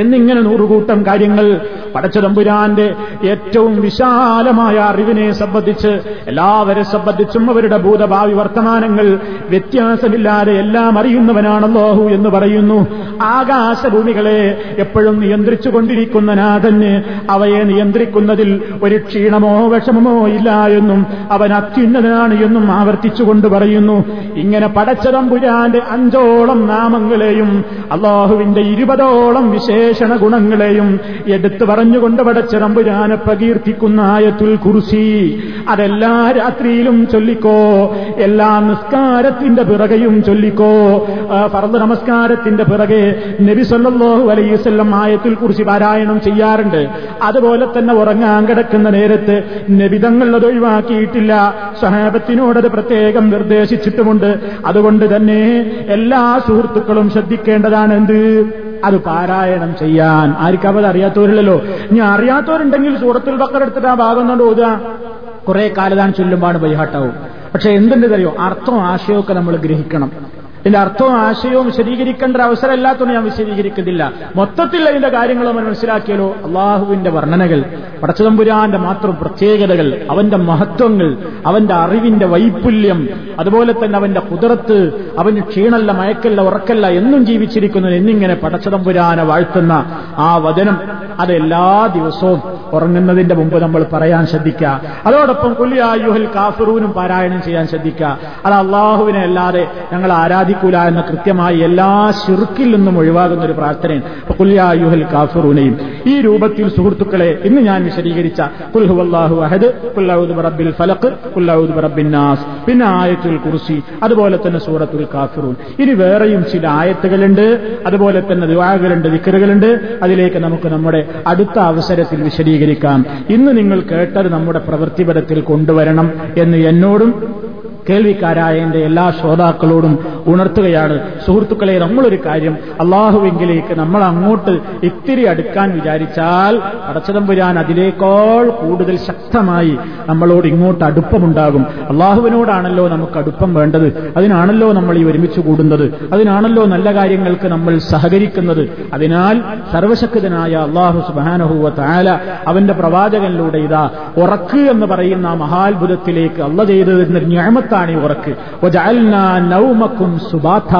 എന്നിങ്ങനെ നൂറുകൂട്ടം കാര്യങ്ങൾ പടച്ചതമ്പുരാന്റെ ഏറ്റവും വിശാലമായ അറിവിനെ സംബന്ധിച്ച് എല്ലാവരെ സംബന്ധിച്ചും അവരുടെ ഭൂതഭാവി വർത്തമാനങ്ങൾ വ്യത്യാസമില്ലാതെ എല്ലാം അറിയുന്നവനാണല്ലോഹു എന്ന് പറയുന്നു. ആകാശഭൂമികളെ എപ്പോഴും നിയന്ത്രിച്ചു കൊണ്ടിരിക്കുന്ന നാഥന് അവയെ നിയന്ത്രിക്കുന്നതിൽ ഒരു ക്ഷീണമോ വിഷമമോ ഇല്ല എന്നും അവൻ അത്യുന്നതനാണ് എന്നും ആവർത്തിച്ചുകൊണ്ട് പറയുന്നു? ഇങ്ങനെ പടച്ചതമ്പുരാന്റെ അഞ്ചോളം നാമങ്ങളെയും അള്ളാഹുവിന്റെ ഇരുപതോളം വിശേഷണ ഗുണങ്ങളെയും എടുത്തു പറഞ്ഞുകൊണ്ട് പടച്ചതമ്പുരാനെ പ്രകീർത്തിക്കുന്ന ആയത്തുൽ കുറിശി അതെല്ലാ രാത്രിയിലും ചൊല്ലിക്കോ എല്ലാ നിസ്കാരത്തിന്റെ പിറകെയും ചൊല്ലിക്കോ. ഫർദ് നമസ്കാരത്തിന്റെ പിറകെ നബി സല്ലല്ലാഹു അലൈഹി വസല്ലം ആയത്തുൽ കുർസി പാരായണം ചെയ്യാറുണ്ട്. അതുപോലെ തന്നെ ഉറങ്ങാൻ കിടക്കുന്ന നേരത്ത് നബിതങ്ങൾ അത് ഒഴിവാക്കിയിട്ടില്ല. സഹാബത്തിനോടത് പ്രത്യേകം നിർദ്ദേശിച്ചിട്ടുമുണ്ട്. അതുകൊണ്ട് തന്നെ എല്ലാ സുഹൃത്തുക്കളും ശ്രദ്ധിക്കേണ്ടതാണ് എന്ത് അത് പാരായണം ചെയ്യാൻ. ആർക്കും അത് അറിയാത്തവരില്ലല്ലോ. ഇനി അറിയാത്തവരുണ്ടെങ്കിൽ സൂറത്തുൽ ബക്കർ എടുത്തിട്ട് ആ ഭാഗം കൊണ്ട് ഓതുക. കുറെ കാലതാണ് ചൊല്ലുമ്പാണ് ബൈഹാട്ടാവും പക്ഷെ എന്തുണ്ടെന്നറിയോ? അർത്ഥം ആശയമൊക്കെ നമ്മൾ ഗ്രഹിക്കണം. ഇതിന്റെ അർത്ഥവും ആശയവും വിശദീകരിക്കേണ്ട അവസരമില്ലാത്തതുകൊണ്ട് ഞാൻ വിശദീകരിക്കുന്നില്ല. മൊത്തത്തിൽ അതിന്റെ കാര്യങ്ങൾ നമ്മൾ മനസ്സിലാക്കിയാലോ? അള്ളാഹുവിന്റെ വർണനകൾ പടച്ചതമ്പുരാന്റെ മാത്രം പ്രത്യേകതകൾ അവന്റെ മഹത്വങ്ങൾ അവന്റെ അറിവിന്റെ വൈപുല്യം അതുപോലെ തന്നെ അവന്റെ കുതിർത്ത് അവന് ക്ഷീണല്ല മയക്കല്ല ഉറക്കല്ല എന്നും ജീവിച്ചിരിക്കുന്നു എന്നിങ്ങനെ പടച്ചതമ്പുരാനെ വാഴ്ത്തുന്ന ആ വചനം അത് എല്ലാ ദിവസവും ഉറങ്ങുന്നതിന്റെ മുമ്പ് നമ്മൾ പറയാൻ ശ്രദ്ധിക്കുക. അതോടൊപ്പം കുല്യായുഹൽ കാഫിറൂനും പാരായണം ചെയ്യാൻ ശ്രദ്ധിക്കുക. അത് അള്ളാഹുവിനെ അല്ലാതെ ഞങ്ങൾ ആരാധിക്കൂല എന്ന കൃത്യമായി എല്ലാ ശിർക്കിൽ നിന്നും ഒഴിവാകുന്ന ഒരു പ്രാർത്ഥനയും. കാഫിറൂനെയും. ഈ രൂപത്തിൽ സുഹൃത്തുക്കളെ ഇന്ന് ഞാൻ വിശദീകരിച്ച കുൽഹുവല്ലാഹു അഹദ് കുല്ലൌദ് റബ്ബിൽ ഫലഖ് കുല്ലൌദ് റബ്ബിൻ നാസ് പിന്നെ ആയത്തുൽ കുർസി അതുപോലെ തന്നെ സൂറത്തുൽ കാഫിറൂൻ. ഇനി വേറെയും ചില ആയത്തുകളുണ്ട് അതുപോലെ തന്നെ ദുആകളുണ്ട് ദിക്കറുകളുണ്ട് അതിലേക്ക് നമുക്ക് നമ്മുടെ അടുത്ത അവസരത്തിൽ വിശദീകരിക്കാം. ഇന്ന് നിങ്ങൾ കേട്ടത് നമ്മുടെ പ്രവൃത്തിപരത്തിൽ കൊണ്ടുവരണം എന്ന് എന്നോടും കേൾവിക്കാരായ എന്റെ എല്ലാ ശ്രോതാക്കളോടും ഉണർത്തുകയാണ്. സുഹൃത്തുക്കളെ നമ്മളൊരു കാര്യം അള്ളാഹുവെങ്കിലേക്ക് നമ്മൾ അങ്ങോട്ട് ഇത്തിരി അടുക്കാൻ വിചാരിച്ചാൽ അടച്ചതമ്പുരാൻ അതിലേക്കോൾ കൂടുതൽ ശക്തമായി നമ്മളോട് ഇങ്ങോട്ട് അടുപ്പമുണ്ടാകും. അള്ളാഹുവിനോടാണല്ലോ നമുക്ക് അടുപ്പം വേണ്ടത്. അതിനാണല്ലോ നമ്മൾ ഈ ഒരുമിച്ച് കൂടുന്നത്. അതിനാണല്ലോ നല്ല കാര്യങ്ങൾക്ക് നമ്മൾ സഹകരിക്കുന്നത്. അതിനാൽ സർവശക്തനായ അള്ളാഹു സുബാനഹുവ താല അവന്റെ പ്രവാചകനിലൂടെ ഇതാ ഉറക്ക് എന്ന് പറയുന്ന മഹാത്ഭുതത്തിലേക്ക് അള്ള ചെയ്തു തരുന്ന ഞാമത്താണ് ഈ ഉറക്ക്. നൗമക്കും സുബാഥ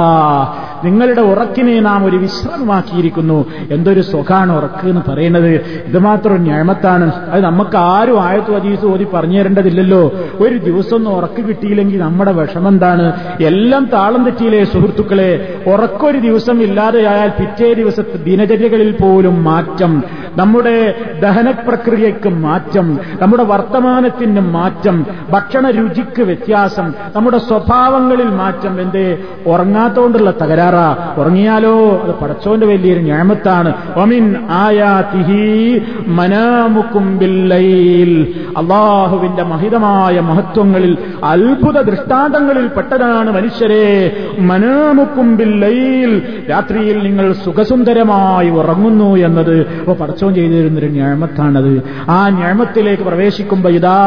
നിങ്ങളുടെ ഉറക്കിനെ നാം ഒരു വിശ്രമമാക്കിയിരിക്കുന്നു. എന്തൊരു സുഖാണ് ഉറക്ക് എന്ന് പറയുന്നത്. ഇത് മാത്രം ഞാമത്താണ്. അത് നമുക്ക് ആരും ആയത്തു അതീസ് ഓതി പറഞ്ഞു തരേണ്ടതില്ലല്ലോ. ഒരു ദിവസം ഒന്നും ഉറക്ക് കിട്ടിയില്ലെങ്കിൽ നമ്മുടെ വിഷമം എന്താണ്? എല്ലാം താളം തെറ്റിയില്ലേ സുഹൃത്തുക്കളെ? ഉറക്കൊരു ദിവസം ഇല്ലാതെയായാൽ പിറ്റേ ദിവസത്തെ ദിനചര്യകളിൽ പോലും മാറ്റം. നമ്മുടെ ദഹനപ്രക്രിയയ്ക്ക് മാറ്റം നമ്മുടെ വർത്തമാനത്തിന് മാറ്റം ഭക്ഷണ രുചിക്ക് വ്യത്യാസം നമ്മുടെ സ്വഭാവങ്ങളിൽ മാറ്റം. എന്ത്? ഉറങ്ങാത്തോണ്ടുള്ള തകരാറാ. ഉറങ്ങിയാലോ? അത് പടച്ചോന്റെ വലിയൊരു ഞാമത്താണ്. ഒമിൻ ആയാതിഹി മനാമുക്കും ബില്ലൈൽ. അള്ളാഹുവിന്റെ മഹിതമായ മഹത്വങ്ങളിൽ അത്ഭുത ദൃഷ്ടാന്തങ്ങളിൽ പെട്ടതാണ് മനുഷ്യരെ. മനാമുക്കും ബില്ലൈൽ. രാത്രിയിൽ നിങ്ങൾ സുഖസുന്ദരമായി ഉറങ്ങുന്നു എന്നത്. അപ്പൊ പടച്ചോൻ ചെയ്തു തരുന്നൊരു ഞാമത്താണത് ആ ഞാമത്തിലേക്ക് പ്രവേശിക്കുമ്പോ ഇതാ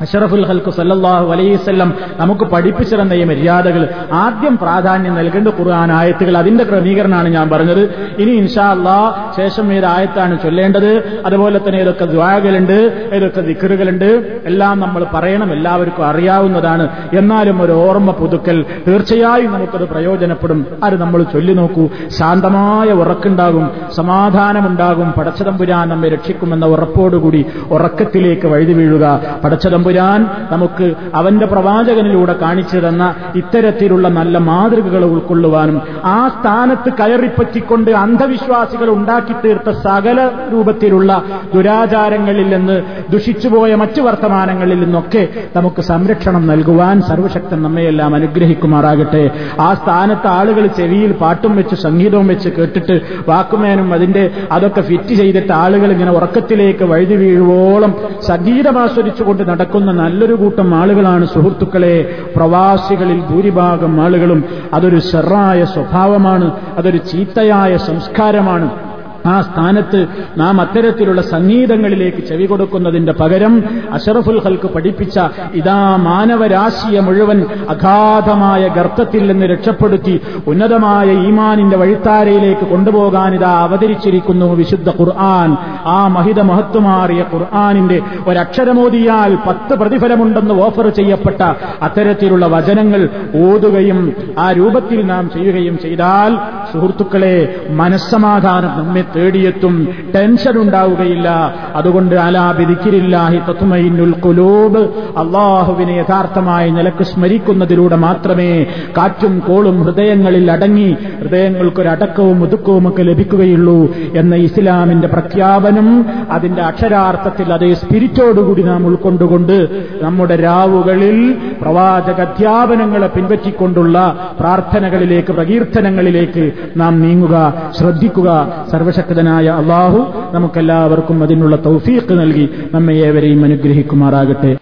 അഷറഫുൽ ഹൽക്ക് സല്ലാഹു അലൈവല്ലം നമുക്ക് പഠിപ്പിച്ചിരുന്ന ഈ മര്യാദകൾ ആദ്യം പ്രാധാന്യം നൽകേണ്ട ഖുർആൻ ആയത്തുകൾ അതിന്റെ ക്രമീകരണമാണ് ഞാൻ പറഞ്ഞത്. ഇനി ഇൻഷാ അള്ളാ ശേഷം ഏത് ആയത്താണ് ചൊല്ലേണ്ടത്? അതുപോലെ തന്നെ ഏതൊക്കെ ദ്വാകളുണ്ട് ഏതൊക്കെ ദിക്കറുകളുണ്ട് എല്ലാം നമ്മൾ പറയണം എല്ലാവർക്കും അറിയാവുന്നതാണ്. എന്നാലും ഒരു ഓർമ്മ പുതുക്കൽ തീർച്ചയായും നമുക്കത് പ്രയോജനപ്പെടും. അത് നമ്മൾ ചൊല്ലി നോക്കൂ. ശാന്തമായ ഉറക്കുണ്ടാകും സമാധാനമുണ്ടാകും. പടച്ചതമ്പുരാൻ നമ്മെ രക്ഷിക്കുമെന്ന ഉറപ്പോടുകൂടി ഉറക്കത്തിലേക്ക് വഴുതി വീഴുക പടച്ചതം തമ്പുരാൻ നമുക്ക് അവന്റെ പ്രവാചകനിലൂടെ കാണിച്ചു തന്ന ഇത്തരത്തിലുള്ള നല്ല മാതൃകകൾ ഉൾക്കൊള്ളുവാനും ആ സ്ഥാനത്ത് കയറിപ്പറ്റിക്കൊണ്ട് അന്ധവിശ്വാസികൾ ഉണ്ടാക്കി തീർത്ത സകല രൂപത്തിലുള്ള ദുരാചാരങ്ങളിൽ നിന്ന് ദുഷിച്ചുപോയ മറ്റു വർത്തമാനങ്ങളിൽ നിന്നൊക്കെ നമുക്ക് സംരക്ഷണം നൽകുവാൻ സർവശക്തൻ നമ്മയെല്ലാം അനുഗ്രഹിക്കുമാറാകട്ടെ. ആ സ്ഥാനത്ത് ആളുകൾ ചെവിയിൽ പാട്ടും വെച്ച് സംഗീതവും വെച്ച് കേട്ടിട്ട് വാക്കുമേനും അതിന്റെ അതൊക്കെ ഫിറ്റ് ചെയ്തിട്ട് ആളുകൾ ഇങ്ങനെ ഉറക്കത്തിലേക്ക് വഴുതി വീഴുവോളം സംഗീതമാസ്വദിച്ചുകൊണ്ട് നടക്കുന്ന നല്ലൊരു കൂട്ടം ആളുകളാണ് സുഹൃത്തുക്കളെ. പ്രവാസികളിൽ ഭൂരിഭാഗം ആളുകളും അതൊരു സെറായ സ്വഭാവമാണ് അതൊരു ചീത്തയായ സംസ്കാരമാണ്. ആ സ്ഥാനത്ത് നാം അത്തരത്തിലുള്ള സംഗീതങ്ങളിലേക്ക് ചെവി കൊടുക്കുന്നതിന്റെ പകരം അഷറഫുൽ ഹൽക്ക് പഠിപ്പിച്ച ഇതാ മാനവരാശിയെ മുഴുവൻ അഗാധമായ ഗർത്തത്തിൽ നിന്ന് രക്ഷപ്പെടുത്തി ഉന്നതമായ ഈമാനിന്റെ വഴിത്താരയിലേക്ക് കൊണ്ടുപോകാൻ ഇതാ അവതരിച്ചിരിക്കുന്നു വിശുദ്ധ ഖുർആൻ. ആ മഹിത മഹത്വമാറിയ ഖുർആാനിന്റെ ഒരക്ഷരമോദിയാൽ പത്ത് പ്രതിഫലമുണ്ടെന്ന് ഓഫർ ചെയ്യപ്പെട്ട അത്തരത്തിലുള്ള വചനങ്ങൾ ഓതുകയും ആ രൂപത്തിൽ നാം ചെയ്യുകയും ചെയ്താൽ സുഹൃത്തുക്കളെ മനസ്സമാധാനം നമ്മെ തേടിയെത്തും ടെൻഷൻ ഉണ്ടാവുകയില്ല അതുകൊണ്ട് അലാബിദിക്കിരില്ലാഹി തത്തുമൈനുൽ കുലൂബ് അള്ളാഹുവിനെ യഥാർത്ഥമായി നിലയ്ക്ക് സ്മരിക്കുന്നതിലൂടെ മാത്രമേ കാറ്റും കോളും ഹൃദയങ്ങളിൽ അടങ്ങി ഹൃദയങ്ങൾക്കൊരടക്കവും ഒതുക്കവും ഒക്കെ ലഭിക്കുകയുള്ളൂ എന്ന ഇസ്ലാമിന്റെ പ്രഖ്യാപനം അതിന്റെ അക്ഷരാർത്ഥത്തിൽ അതേ സ്പിരിറ്റോടുകൂടി നാം ഉൾക്കൊണ്ടുകൊണ്ട് നമ്മുടെ രാവുകളിൽ പ്രവാചക അധ്യാപനങ്ങളെ പിൻപറ്റിക്കൊണ്ടുള്ള പ്രാർത്ഥനകളിലേക്ക് പ്രകീർത്തനങ്ങളിലേക്ക് നാം നീങ്ങുക ശ്രദ്ധിക്കുക സർവശക്തനായ അള്ളാഹു നമുക്കെല്ലാവർക്കും അതിനുള്ള തൗഫീഖ് നൽകി നമ്മെ ഏവരെയും അനുഗ്രഹിക്കുമാറാകട്ടെ.